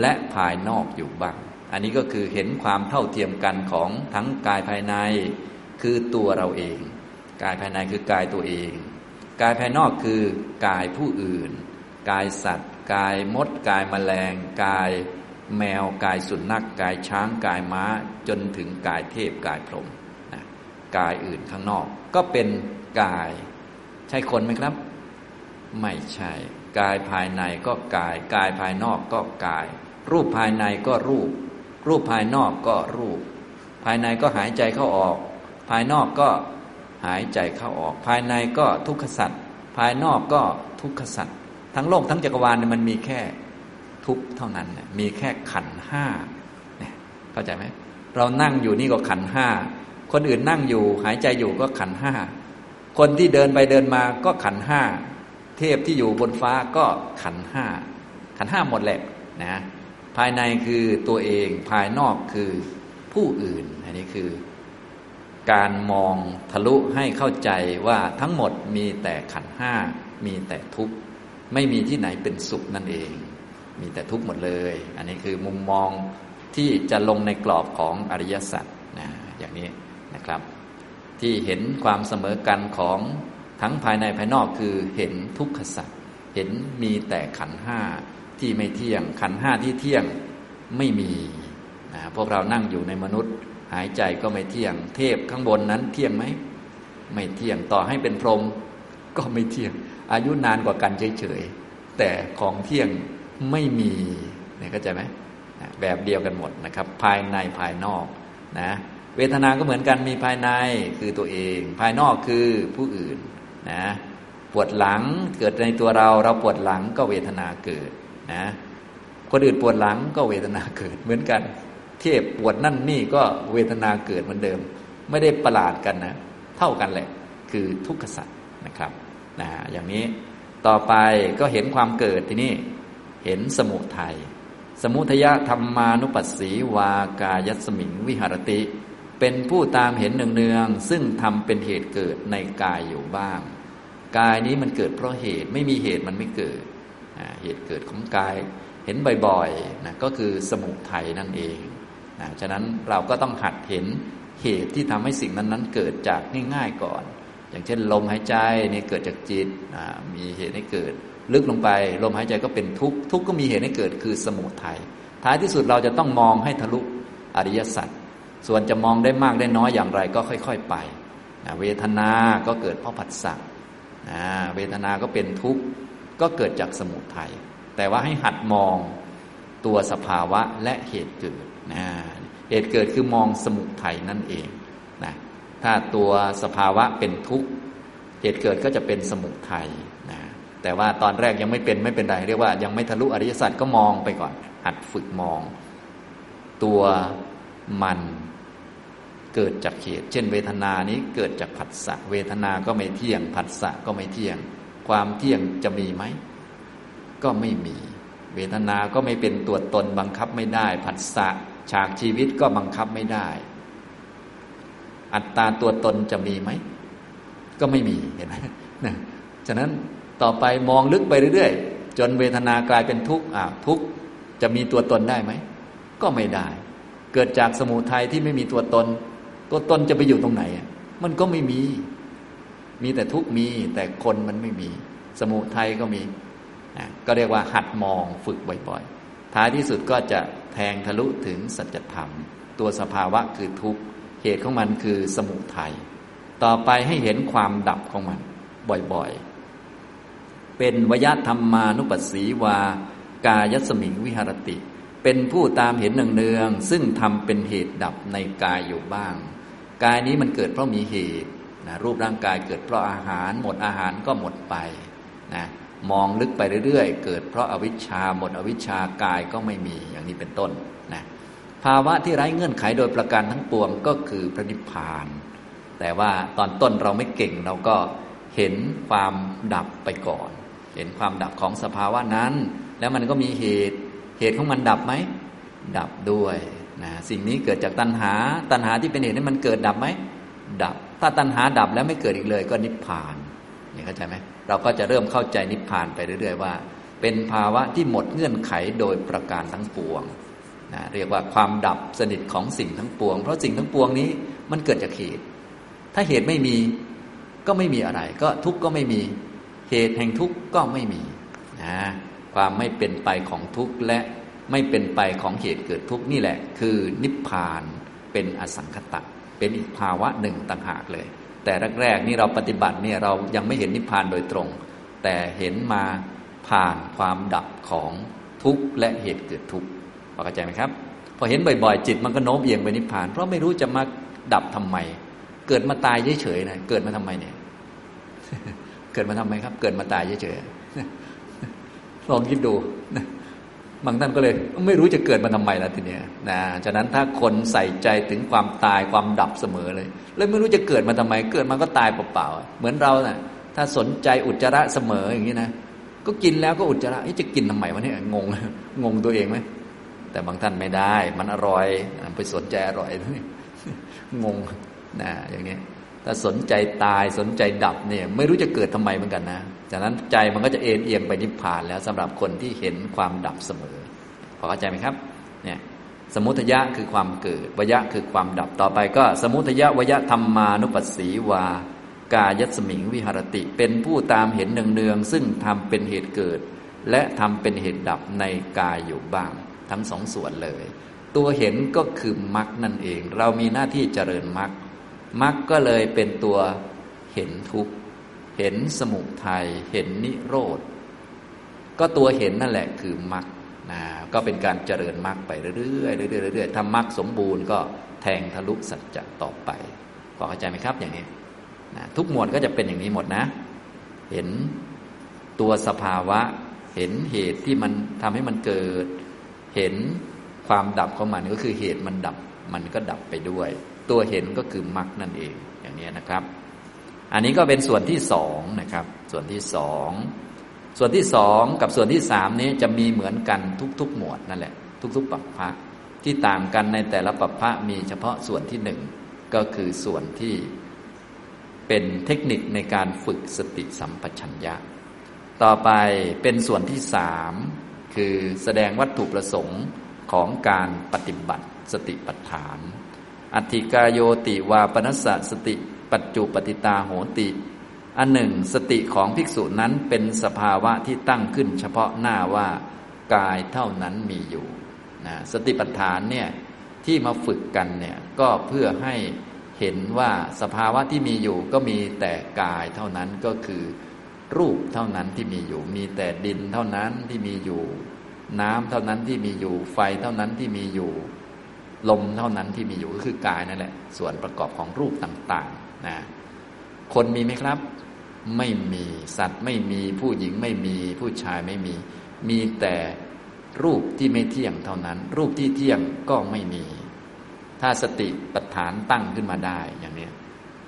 และภายนอกอยู่บ้าง อันนี้ก็คือเห็นความเท่าเทียมกันของทั้งกายภายใน คือตัวเราเอง กายภายในคือกายตัวเอง กายภายนอกคือกายผู้อื่น กายสัตว์ กายมด กายแมลง กายแมวกายสุนัขกายช้างกายม้าจนถึงกายเทพกายพรหมนะกายอื่นข้างนอก ก็เป็นกาย ใช่คนไหมครับ ไม่ใช่ กายภายในก็กาย กายภายนอกก็กาย รูปภายในก็รูป รูปภายนอกก็รูป ภายในก็หายใจเข้าออก ภายนอกก็หายใจเข้าออก ภายในก็ทุกขสัตว์ภายนอกก็ทุกขสัตว์ทั้งโลกทั้งจักรวาลมันมีแค่ทุกเท่านั้นมีแค่ขันห้าเข้าใจไหมเรานั่งอยู่นี่ก็ขันห้าคนอื่นนั่งอยู่หายใจอยู่ก็ขันห้าคนที่เดินไปเดินมาก็ขันห้า เทพที่อยู่บนฟ้าก็ขันห้าขันห้าหมดแหละนะภายในคือตัวเองภายนอกคือผู้อื่น อันนี้คือ การมองทะลุให้เข้าใจว่าทั้งหมดมีแต่ขันห้ามีแต่ทุกข์ไม่มีที่ไหนเป็นสุขนั่นเอง มีแต่ทุกข์หมดเลย อันนี้คือมุมมองที่จะลงในกรอบของอริยสัจนะอย่างนี้นะครับ ที่เห็นความเสมอกันของ ทั้งภายในภายนอกคือเห็นทุกขสัจเห็นมีแต่ขันห้าที่ไม่เที่ยง ขันห้าที่เที่ยงไม่มีนะพวกเรานั่งอยู่ในมนุษย์ หายใจก็ไม่เที่ยง เทพข้างบนนั้นเที่ยงไหมไม่เที่ยงต่อให้เป็นพรหมก็ไม่เที่ยง อายุนานกว่ากันเฉยๆแต่ของเที่ยงไม่มีเนี่ยเข้าใจไหมแบบเดียวกันหมดนะครับ ภายในภายนอกนะเวทนาก็เหมือนกันมีภายในคือตัวเอง ภายนอกคือผู้อื่น นะปวดหลังเกิดในตัวเราเราปวดหลังก็เวทนาเกิดนะคนอื่นปวดหลังก็เวทนาเกิดเหมือนกัน เทพปวดนั่นนี่ก็เวทนาเกิดเหมือนเดิม ไม่ได้ประหลาดกันนะ เท่ากันแหละ คือทุกขสัตว์นะครับนะอย่างนี้ต่อไปก็เห็นความเกิดที่นี่เห็นสมุทัยสมุทยธรรมานุปัสสีวากายัสมิงวิหารติ เป็นผู้ตามเห็นเนืองๆซึ่งทำเป็นเหตุเกิดในกายอยู่บ้าง กายนี้มันเกิดเพราะเหตุไม่มีเหตุมันไม่เกิด เหตุเกิดของกายเห็นบ่อยๆนะก็คือสมุทัยนั่นเองนะฉะนั้นเราก็ต้องหัดเห็นเหตุที่ทำให้สิ่งนั้นๆ เกิดจากง่ายๆก่อน อย่างเช่น ลมหายใจนี่เกิดจากจิตมีเหตุให้เกิด ลึกลงไป ลมหายใจก็เป็นทุกข์ทุกข์ก็มีเหตุให้เกิดคือสมุทัยท้ายที่สุดเราจะต้องมองให้ทะลุอริยสัจส่วนจะมองได้มากได้น้อยอย่างไรก็ค่อย ๆ ไปเวทนา ก็เกิดเพราะผัสสะ เวทนาก็เป็นทุกข์ก็เกิดจากสมุทัยแต่ว่าให้หัดมองตัวสภาวะและเหตุเกิดนะเหตุเกิดคือมองสมุทัยนั่นเองนะถ้าตัวสภาวะเป็นทุกข์เหตุเกิดก็จะเป็นสมุทัยนะแต่ว่าตอนแรกยังไม่เป็นไม่เป็นไรเรียกว่ายังไม่ทะลุอริยสัจก็มองไปก่อน หัดฝึกมอง ตัวมัน เกิดจากเหตุ เช่น เวทนานี้เกิดจากผัสสะเวทนาก็ไม่เที่ยง ผัสสะก็ไม่เที่ยง ความเที่ยงจะมีไหม ก็ไม่มี เวทนาก็ไม่เป็นตัวตนบังคับไม่ได้ ผัสสะฉากชีวิตก็บังคับไม่ได้ อัตตาตัวตนจะมีไหม ก็ไม่มีเห็นไหมนะฉะนั้นต่อไปมองลึกไปเรื่อยๆ จนเวทนากลายเป็นทุกข์อ่าทุกข์จะมีตัวตนได้ไหม ก็ไม่ได้ เกิดจากสมุทัยที่ไม่มีตัวตน ตัวตนจะไปอยู่ตรงไหนมันก็ไม่มี มีแต่ทุกมี แต่คนมันไม่มี สมุทัยก็มีก็เรียกว่าหัดมองฝึกบ่อยๆ ท้ายที่สุดก็จะแทงทะลุถึงสัจธรรม ตัวสภาวะคือทุกข์เหตุของมันคือสมุทัยต่อไปให้เห็นความดับของมันบ่อยๆ เป็นวยธรรมานุปัสสีวา กายสมิงวิหารติ เป็นผู้ตามเห็นเนืองๆซึ่งทำเป็นเหตุดับในกายอยู่บ้าง กายนี้มันเกิดเพราะมีเหตุนะรูปร่างกายเกิดเพราะอาหาร หมดอาหารก็หมดไปนะมองลึกไปเรื่อยๆ เกิดเพราะอาวิชชา หมดอวิชชากายก็ไม่มีอย่างนี้เป็นต้นนะภาวะที่ไร้เงื่อนไขโดยประการทั้งปวงก็คือพระนิพพาน แต่ว่าตอนต้นเราไม่เก่งเราก็เห็นความดับไปก่อน เห็นความดับของสภาวะนั้น แล้วมันก็มีเหตุเหตุของมันดับไหม ดับด้วย นะสิ่งนี้เกิดจากตัณหา ตัณหาที่เป็นเหตุให้มันเกิดดับไหมดับ ถ้าตัณหาดับแล้วไม่เกิดอีกเลย ก็นิพพานนี่เข้าใจไหมเราก็จะเริ่มเข้าใจนิพพานไปเรื่อย ๆ ว่า เป็นภาวะที่หมดเงื่อนไขโดยประการทั้งปวงนะเรียกว่าความดับสนิทของสิ่งทั้งปวง เพราะสิ่งทั้งปวงนี้มันเกิดจากเหตุ ถ้าเหตุไม่มีก็ไม่มีอะไร ก็ทุกข์ก็ไม่มีเหตุแห่งทุกข์ก็ไม่มีนะความไม่เป็นไปของทุกข์และ ไม่เป็นไปของเหตุเกิดทุกข์นี่แหละ คือนิพพานเป็นอสังขตะ เป็นอีกภาวะหนึ่งต่างหากเลย แต่แรกๆนี่เราปฏิบัติเนี่ยเรายังไม่เห็นนิพพานโดยตรง แต่เห็นมาผ่านความดับของทุกข์และเหตุเกิดทุกข์เข้าใจไหมครับ พอเห็นบ่อยๆ จิตมันก็โน้มเอียงไปนิพพาน เพราะไม่รู้จะมาดับทำไม เกิดมาตายเฉยๆนะเกิดมาทำไมเนี่ย เกิดมาทำไมครับ เกิดมาตายเฉยๆลองคิดดู บางท่านก็เลยไม่รู้จะเกิดมาทำไมแล้วทีเนี้ยนะฉะนั้นถ้าคนใส่ใจถึงความตายความดับเสมอเลยเลยไม่รู้จะเกิดมาทำไม เกิดมาก็ตายเปล่าๆเหมือนเรานะ่ะ ถ้าสนใจอุจจาระเสมออย่างนี้นะก็กินแล้วก็อุจจาระจะกินทำไมวะเนี่ยงงงงตัวเองไหมแต่บางท่านไม่ได้ มันอร่อยไปสนใจอร่อยงงนะอย่างนี้ถ้าสนใจตายสนใจดับเนี่ย ไม่รู้จะเกิดทำไมเหมือนกันนะ จากนั้นใจมันก็จะเอ็นเอียงไปนิพพานแล้วสำหรับคนที่เห็นความดับเสมอพอเข้าใจไหมครับเนี่ยสมุทยะคือความเกิดวยะคือความดับต่อไปก็ สมุทยะวยะธรรมานุปัสสีวา กายัสมิงวิหารติ เป็นผู้ตามเห็นเนืองๆซึ่งทำเป็นเหตุเกิด และทำเป็นเหตุดับในกายอยู่บ้าง ทั้งสองส่วนเลย ตัวเห็นก็คือมรคนั่นเอง เรามีหน้าที่เจริญมรคมรรคก็เลยเป็นตัวเห็นทุกข์ เห็นสมุทัยเห็นนิโรธ ก็ตัวเห็นนั่นแหละคือมรรคนะก็เป็นการเจริญมรรคไปเรื่อยๆเรื่อยๆเรื่อยๆทำมรรคสมบูรณ์ก็แทงทะลุสัจจะต่อไปพอเข้าใจไหมครับอย่างนี้นะทุกหมวดก็จะเป็นอย่างนี้หมดนะ เห็นตัวสภาวะ เห็นเหตุที่มันทำให้มันเกิด เห็นความดับของมันก็คือเหตุมันดับ มันก็ดับไปด้วย ตัวเห็นก็คือมรรคนั่นเองอย่างนี้นะครับ อันนี้ก็เป็นส่วนที่สองนะครับ ส่วนที่สองส่วนที่สองกับส่วนที่สามนี้จะมีเหมือนกันทุกๆ หมวดนั่นแหละ ทุก ๆปัปพะที่ต่างกันในแต่ละปัปพะมีเฉพาะส่วนที่หนึ่งก็คือส่วนที่เป็นเทคนิคในการฝึกสติสัมปชัญญะ ต่อไปเป็นส่วนที่สามคือแสดงวัตถุประสงค์ของการปฏิบัติสติปัฏฐานอัติกายโยติวาปนัสสะสติ ปัจจุปฏิตาโหติ อันหนึ่ง สติของภิกษุนั้นเป็นสภาวะที่ตั้งขึ้น เฉพาะหน้าว่ากายเท่านั้นมีอยู่นะสติปัฏฐานเนี่ยที่มาฝึกกันเนี่ยก็เพื่อให้เห็นว่าสภาวะที่มีอยู่ก็มีแต่กายเท่านั้นก็คือ รูปเท่านั้นที่มีอยู่ มีแต่ดินเท่านั้นที่มีอยู่ น้ำเท่านั้นที่มีอยู่ ไฟเท่านั้นที่มีอยู่ ลมเท่านั้นที่มีอยู่ก็คือกายนั่นแหละ ส่วนประกอบของรูปต่างๆ นะคนมีไหมครับ ไม่มีสัตว์ไม่มีผู้หญิงไม่มีผู้ชายไม่มี มีแต่รูปที่ไม่เที่ยงเท่านั้น รูปที่เที่ยงก็ไม่มี ถ้าสติปัฏฐานตั้งขึ้นมาได้อย่างนี้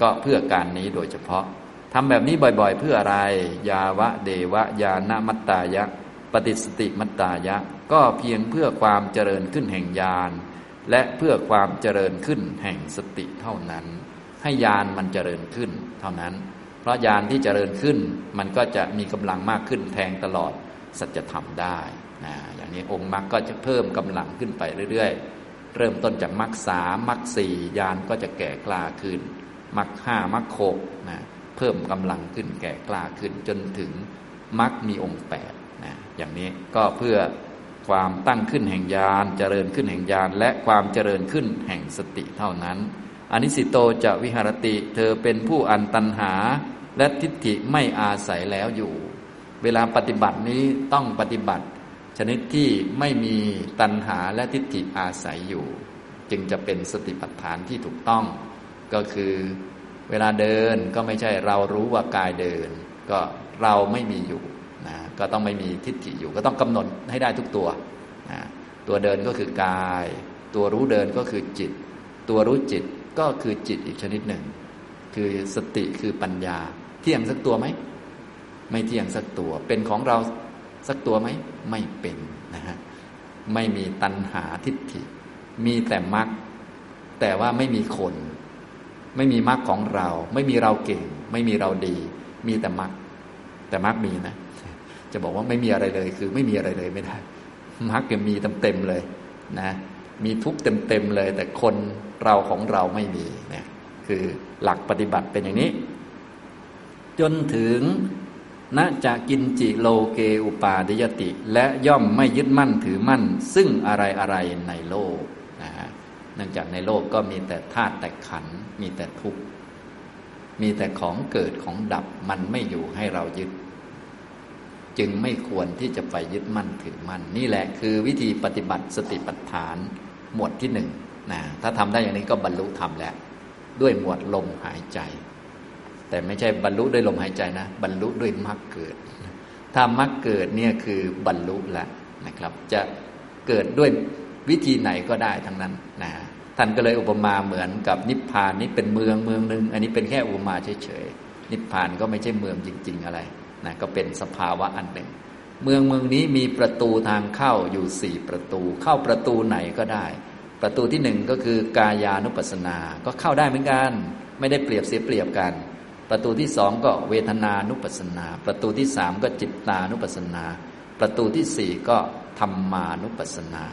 ก็เพื่อการนี้โดยเฉพาะทำแบบนี้บ่อยๆ เพื่ออะไร ยาวะเดวะ ยานามัตตายะ ปฏิสติมัตตายะ ก็เพียงเพื่อความเจริญขึ้นแห่งญาณและเพื่อความเจริญขึ้นแห่งสติเท่านั้น ให้ญาณมันเจริญขึ้น เท่านั้น เพราะญาณที่เจริญขึ้น มันก็จะมีกำลังมากขึ้นแทงตลอดสัจธรรมได้นะอย่างนี้องค์มรรคก็จะเพิ่มกำลังขึ้นไปเรื่อยๆ เริ่มต้นจากมรรคสามมรรคสี่ญาณก็จะแก่กล้าขึ้นมรรคห้ามรรคหกนะเพิ่มกำลังขึ้นแก่กล้าขึ้นจนถึงมรรคมีองค์แปดนะอย่างนี้ก็เพื่อความตั้งขึ้นแห่งญาณเจริญขึ้นแห่งญาณและความเจริญขึ้นแห่งสติเท่านั้น อนิสิโตจะวิหารติ เธอเป็นผู้อันตันหา และทิฏฐิไม่อาศัยแล้วอยู่ เวลาปฏิบัตินี้ต้องปฏิบัติ ชนิดที่ไม่มีตัณหาและทิฏฐิอาศัยอยู่ จึงจะเป็นสติปัฏฐานที่ถูกต้อง ก็คือเวลาเดินก็ไม่ใช่เรารู้ว่ากายเดิน ก็เราไม่มีอยู่นะก็ต้องไม่มีทิฏฐิอยู่ ก็ต้องกำหนดให้ได้ทุกตัวนะตัวเดินก็คือกาย ตัวรู้เดินก็คือจิต ตัวรู้จิต ก็คือจิตอีกชนิดหนึ่ง คือสติคือปัญญา เที่ยงสักตัวไหม ไม่เที่ยงสักตัว เป็นของเราสักตัวไหม ไม่เป็นนะฮะไม่มีตัณหาทิฏฐิ มีแต่มรรคแต่ว่าไม่มีคน ไม่มีมรรคของเรา ไม่มีเราเก่ง ไม่มีเราดี มีแต่มรรคแต่มรรคมีนะ จะบอกว่าไม่มีอะไรเลย คือไม่มีอะไรเลยไม่ได้มรรคยังมีเต็มๆเลยนะ มีทุกเต็มๆเลย แต่คนเราของเราไม่มีเนี่ยคือหลักปฏิบัติเป็นอย่างนี้ จนถึงณจะกินจิโลเกอุปาดิยติ และย่อมไม่ยึดมั่นถือมั่น ซึ่งอะไรอะไรในโลกนะฮะเนื่องจากในโลกก็มีแต่ธาตุแต่ขันมีแต่ทุกข์มีแต่ของเกิดของดับมันไม่อยู่ให้เรายึด จึงไม่ควรที่จะไปยึดมั่นถือมั่น นี่แหละคือวิธีปฏิบัติสติปัฏฐาน หมวดที่หนึ่งนะถ้าทำได้อย่างนี้ก็บรรลุธรรมแล้ว ด้วยหมวดลมหายใจ แต่ไม่ใช่บรรลุด้วยลมหายใจนะ บรรลุด้วยมรรคเกิด ถ้ามรรคเกิดเนี่ยคือบรรลุแล้วนะครับ จะเกิดด้วยวิธีไหนก็ได้ทั้งนั้นนะท่านก็เลยอุปมาเหมือนกับนิพพานนี้เป็นเมืองเมืองหนึ่งอันนี้เป็นแค่อุปมาเฉยๆนิพพานก็ไม่ใช่เมืองจริง ๆ อะไรนะก็เป็นสภาวะอันหนึ่งเมืองเมืองนี้มีประตูทางเข้าอยู่สี่ประตู เข้าประตูไหนก็ได้ ประตูที่หนึ่งก็คือกายานุปัสสนา ก็เข้าได้เหมือนกัน ไม่ได้เปรียบเสียเปรียบกัน ประตูที่สองก็เวทนานุปัสสนา ประตูที่สามก็จิตตานุปัสสนา ประตูที่สี่ก็ธรรมานุปัสสนา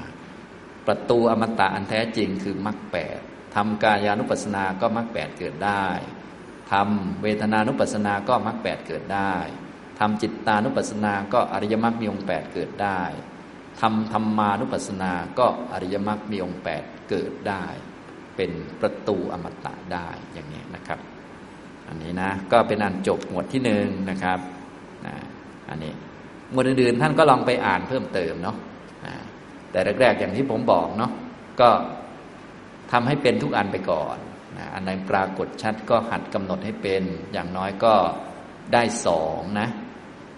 ประตูอมตะอันแท้จริงคือมรรคแปดทำกายานุปัสสนาก็มรรคแปดเกิดได้ทำเวทนานุปัสสนาก็มรรคแปดเกิดได้ทำจิตตานุปัสสนาก็อริยมรรคมีองค์แปดเกิดได้ ทำธรรมานุปัสสนาก็อริยมรรคมีองค์แปดเกิดได้ เป็นประตูอมตะได้อย่างนี้นะครับ อันนี้นะก็เป็นอันจบหมวดที่หนึ่งนะครับนะอันนี้หมวดอื่นๆ ท่านก็ลองไปอ่านเพิ่มเติมเนาะแต่แรกๆอย่างที่ผมบอกเนาะก็ทำให้เป็นทุกอันไปก่อนนะอันไหนปรากฏชัดก็หัดกำหนดให้เป็น อย่างน้อยก็ได้สองนะ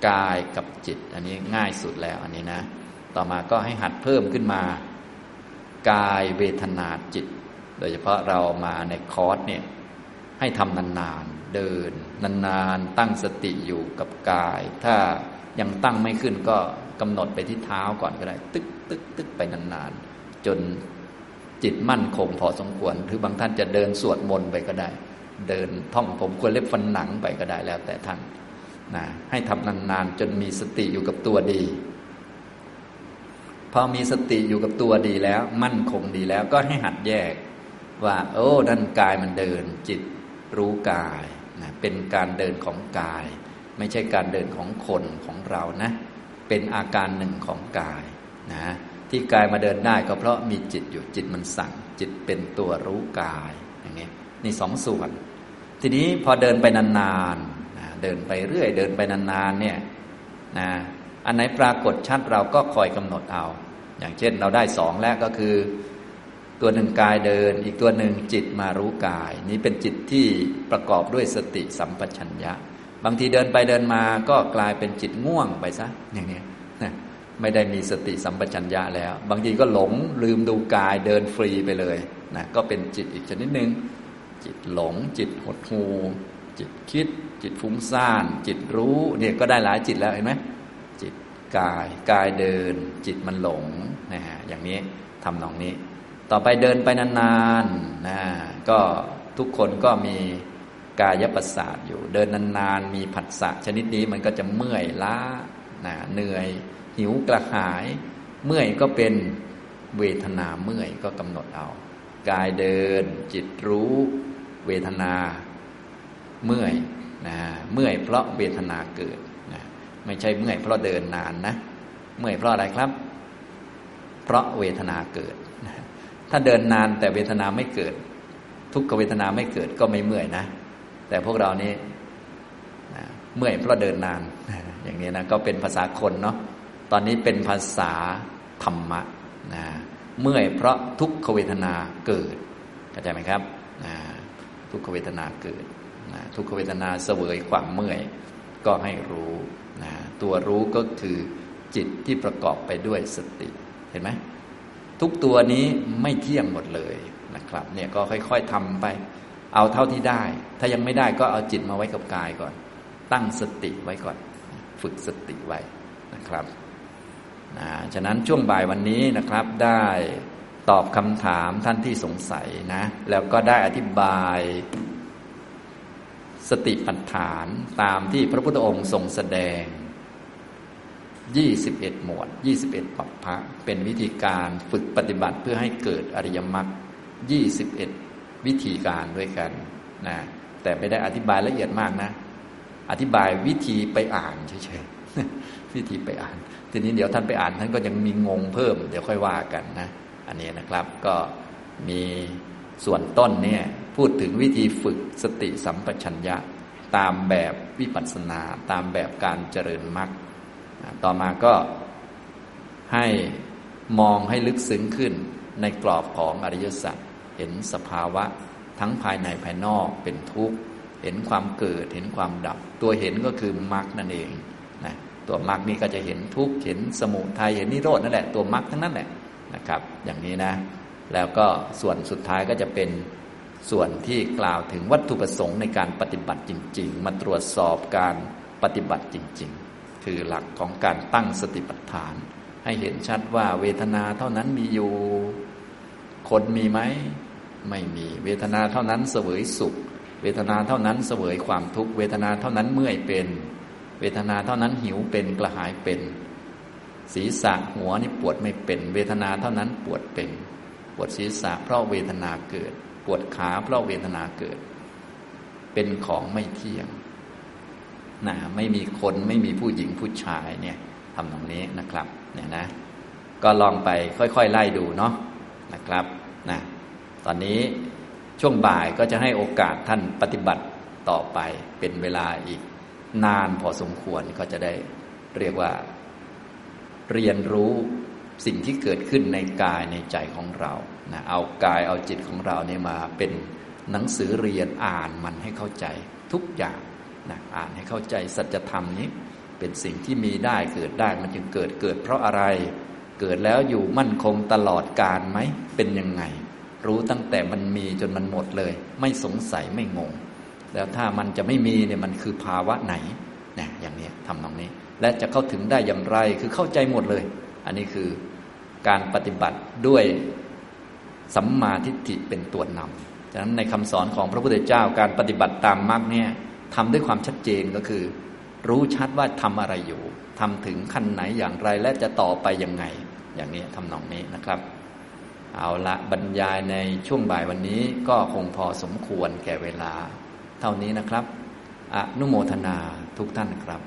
กายกับจิต อันนี้ง่ายสุดแล้วอันนี้นะ ต่อมาก็ให้หัดเพิ่มขึ้นมา กายเวทนาจิต โดยเฉพาะเรามาในคอร์สเนี่ยให้ทำนานๆเดิน นานๆตั้งสติอยู่กับกาย ถ้ายังตั้งไม่ขึ้นก็กำหนดไปที่เท้าก่อนก็ได้ ตึกตึกตึกไปนานๆจนจิตมั่นคงพอสมควร หรือบางท่านจะเดินสวดมนต์ไปก็ได้ เดินท่องผมควรเล็บฟันหนังไปก็ได้แล้วแต่ท่านนะให้ทำนานๆจนมีสติอยู่กับตัวดี อมีสติอยู่กับตัวดีแล้ว มั่นคงดีแล้วก็ให้หัดแยก ว่า โอ้ดันกายมันเดิน จิตรู้กายนะเป็นการเดินของกาย ไม่ใช่การเดินของคนของเรานะ เป็นอาการหนึ่งของกายนะที่กายมาเดินได้ก็เพราะมีจิตอยู่จิตมันสั่ง จิตเป็นตัวรู้กายอย่างนี้ยนี่สองส่วน ทีนี้พอเดินไปนานๆนะเดินไปเรื่อย เดินไปนานๆเนี่ยนะอันไหนปรากฏชัดเราก็คอยกำหนดเอา อย่างเช่นเราได้สองแล้วก็คือ ตัวหนึ่งกายเดิน อีกตัวหนึ่งจิตมารู้กาย นี้เป็นจิตที่ประกอบด้วยสติสัมปชัญญะ บางทีเดินไปเดินมาก็กลายเป็นจิตง่วงไปซะอย่างนี้นะไม่ได้มีสติสัมปชัญญะแล้ว บางทีก็หลงลืมดูกายเดินฟรีไปเลยนะก็เป็นจิตอีกชนิดหนึ่งจิตหลง จิตหดหูจิตคิด จิตฟุ้งซ่าน จิตรู้เนี่ยก็ได้หลายจิตแล้วเห็นไหม กาย กายเดิน จิตมันหลงนะฮะอย่างนี้ทำนองนี้ ต่อไปเดินไปนานๆนะก็ทุกคนก็มีกายประสาทอยู่ เดินนานๆมีผัสสะชนิดนี้มันก็จะเมื่อยล้านะเหนื่อย หิวกระหาย เมื่อยก็เป็นเวทนาเมื่อยก็กำหนดเอา กายเดิน จิตรู้ เวทนา เมื่อยนะเมื่อยเพราะเวทนาเกิด ไม่ใช่เมื่อยเพราะเดินนานนะ เมื่อยเพราะอะไรครับ เพราะเวทนาเกิด ถ้าเดินนานแต่เวทนาไม่เกิด ทุกขเวทนาไม่เกิดก็ไม่เมื่อยนะ แต่พวกเรานี่เมื่อยเพราะเดินนาน อย่างนี้นะก็เป็นภาษาคนเนาะ ตอนนี้เป็นภาษาธรรมะนะเมื่อยเพราะทุกขเวทนาเกิดเข้าใจไหมครับนะทุกขเวทนาเกิดนะทุกขเวทนาเสวยความเมื่อยก็ให้รู้ ตัวรู้ก็คือจิตที่ประกอบไปด้วยสติเห็นไหมทุกตัวนี้ไม่เที่ยงหมดเลยนะครับ เนี่ยก็ค่อย ๆทำไป เอาเท่าที่ได้ ถ้ายังไม่ได้ก็เอาจิตมาไว้กับกายก่อน ตั้งสติไว้ก่อน ฝึกสติไว้นะครับนะฉะนั้นช่วงบ่ายวันนี้นะครับได้ตอบคำถามท่านที่สงสัยนะ แล้วก็ได้อธิบายสติปัฏฐานตามที่พระพุทธองค์ทรงแสดง 21 หมวด 21ปัปพะเป็นวิธีการฝึกปฏิบัติเพื่อให้เกิดอริยมรรค 21 วิธีการด้วยกันนะแต่ไม่ได้อธิบายละเอียดมากนะ อธิบายวิธีไปอ่านเฉยๆวิธีไปอ่าน ทีนี้เดี๋ยวท่านไปอ่านท่านก็ยังมีงงเพิ่ม เดี๋ยวค่อยว่ากันนะอันนี้นะครับก็มีส่วนต้นเนี่ยพูดถึงวิธีฝึกสติสัมปชัญญะ ตามแบบวิปัสสนา ตามแบบการเจริญมรรค ต่อมาก็ให้มองให้ลึกซึ้งขึ้นในกรอบของอริยสัจเห็นสภาวะทั้งภายในภายนอกเป็นทุกข์ เห็นความเกิดเห็นความดับ ตัวเห็นก็คือมรรคนั่นเองนะตัวมรรคนี้ก็จะเห็นทุกข์เห็นสมุทัยเห็นนิโรธนั่นแหละตัวมรรคทั้งนั้นแหละนะครับ อย่างนี้นะ แล้วก็ส่วนสุดท้ายก็จะเป็นส่วนที่กล่าวถึงวัตถุประสงค์ในการปฏิบัติจริง ๆ มาตรวจสอบการปฏิบัติจริง ๆ คือหลักของการตั้งสติปัฏฐาน ให้เห็นชัดว่าเวทนาเท่านั้นมีอยู่ คนมีไหม ไม่มี เวทนาเท่านั้นเสวยสุข เวทนาเท่านั้นเสวยความทุกข์ เวทนาเท่านั้นเมื่อยเป็น เวทนาเท่านั้นหิวเป็นกระหายเป็น ศีรษะหัวนี่ปวดไม่เป็น เวทนาเท่านั้นปวดเป็น ปวดศีรษะเพราะเวทนาเกิด ปวดขาเพราะเวทนาเกิด เป็นของไม่เที่ยง นะไม่มีคนไม่มีผู้หญิงผู้ชายเนี่ยทำตรงนี้นะครับเนี่ยนะ ก็ลองไปค่อยๆไล่ดูเนาะนะครับนะตอนนี้ช่วงบ่ายก็จะให้โอกาสท่านปฏิบัติต่อไปเป็นเวลาอีกนานพอสมควรก็จะได้เรียกว่า เรียนรู้สิ่งที่เกิดขึ้นในกายในใจของเรานะเอากายเอาจิตของเราเนี่ยมาเป็นหนังสือเรียนอ่านมันให้เข้าใจทุกอย่าง นะอ่านให้เข้าใจสัจธรรมนี้เป็นสิ่งที่มีได้เกิดได้มันจึงเกิดเกิด เพราะอะไร เกิดแล้วอยู่มั่นคงตลอดกาลไหมเป็นยังไง รู้ตั้งแต่มันมีจนมันหมดเลย ไม่สงสัยไม่งง แล้วถ้ามันจะไม่มีเนี่ยมันคือภาวะไหนเนี่ยอย่างนี้ทำตรงนี้ และจะเข้าถึงได้อย่างไรคือเข้าใจหมดเลย อันนี้คือการปฏิบัติด้วยสัมมาทิฏฐิเป็นตัวนำฉะนั้นในคำสอนของพระพุทธเจ้าการปฏิบัติตามมรรคเนี่ย ทำด้วยความชัดเจนก็คือ รู้ชัดว่าทำอะไรอยู่ทำถึงขั้นไหนอย่างไรและจะต่อไปยังไง อย่างนี้ทำนองนี้นะครับ เอาละบรรยายในช่วงบ่ายวันนี้ก็คงพอสมควรแก่เวลา เท่านี้นะครับอนุโมทนาทุกท่านครับ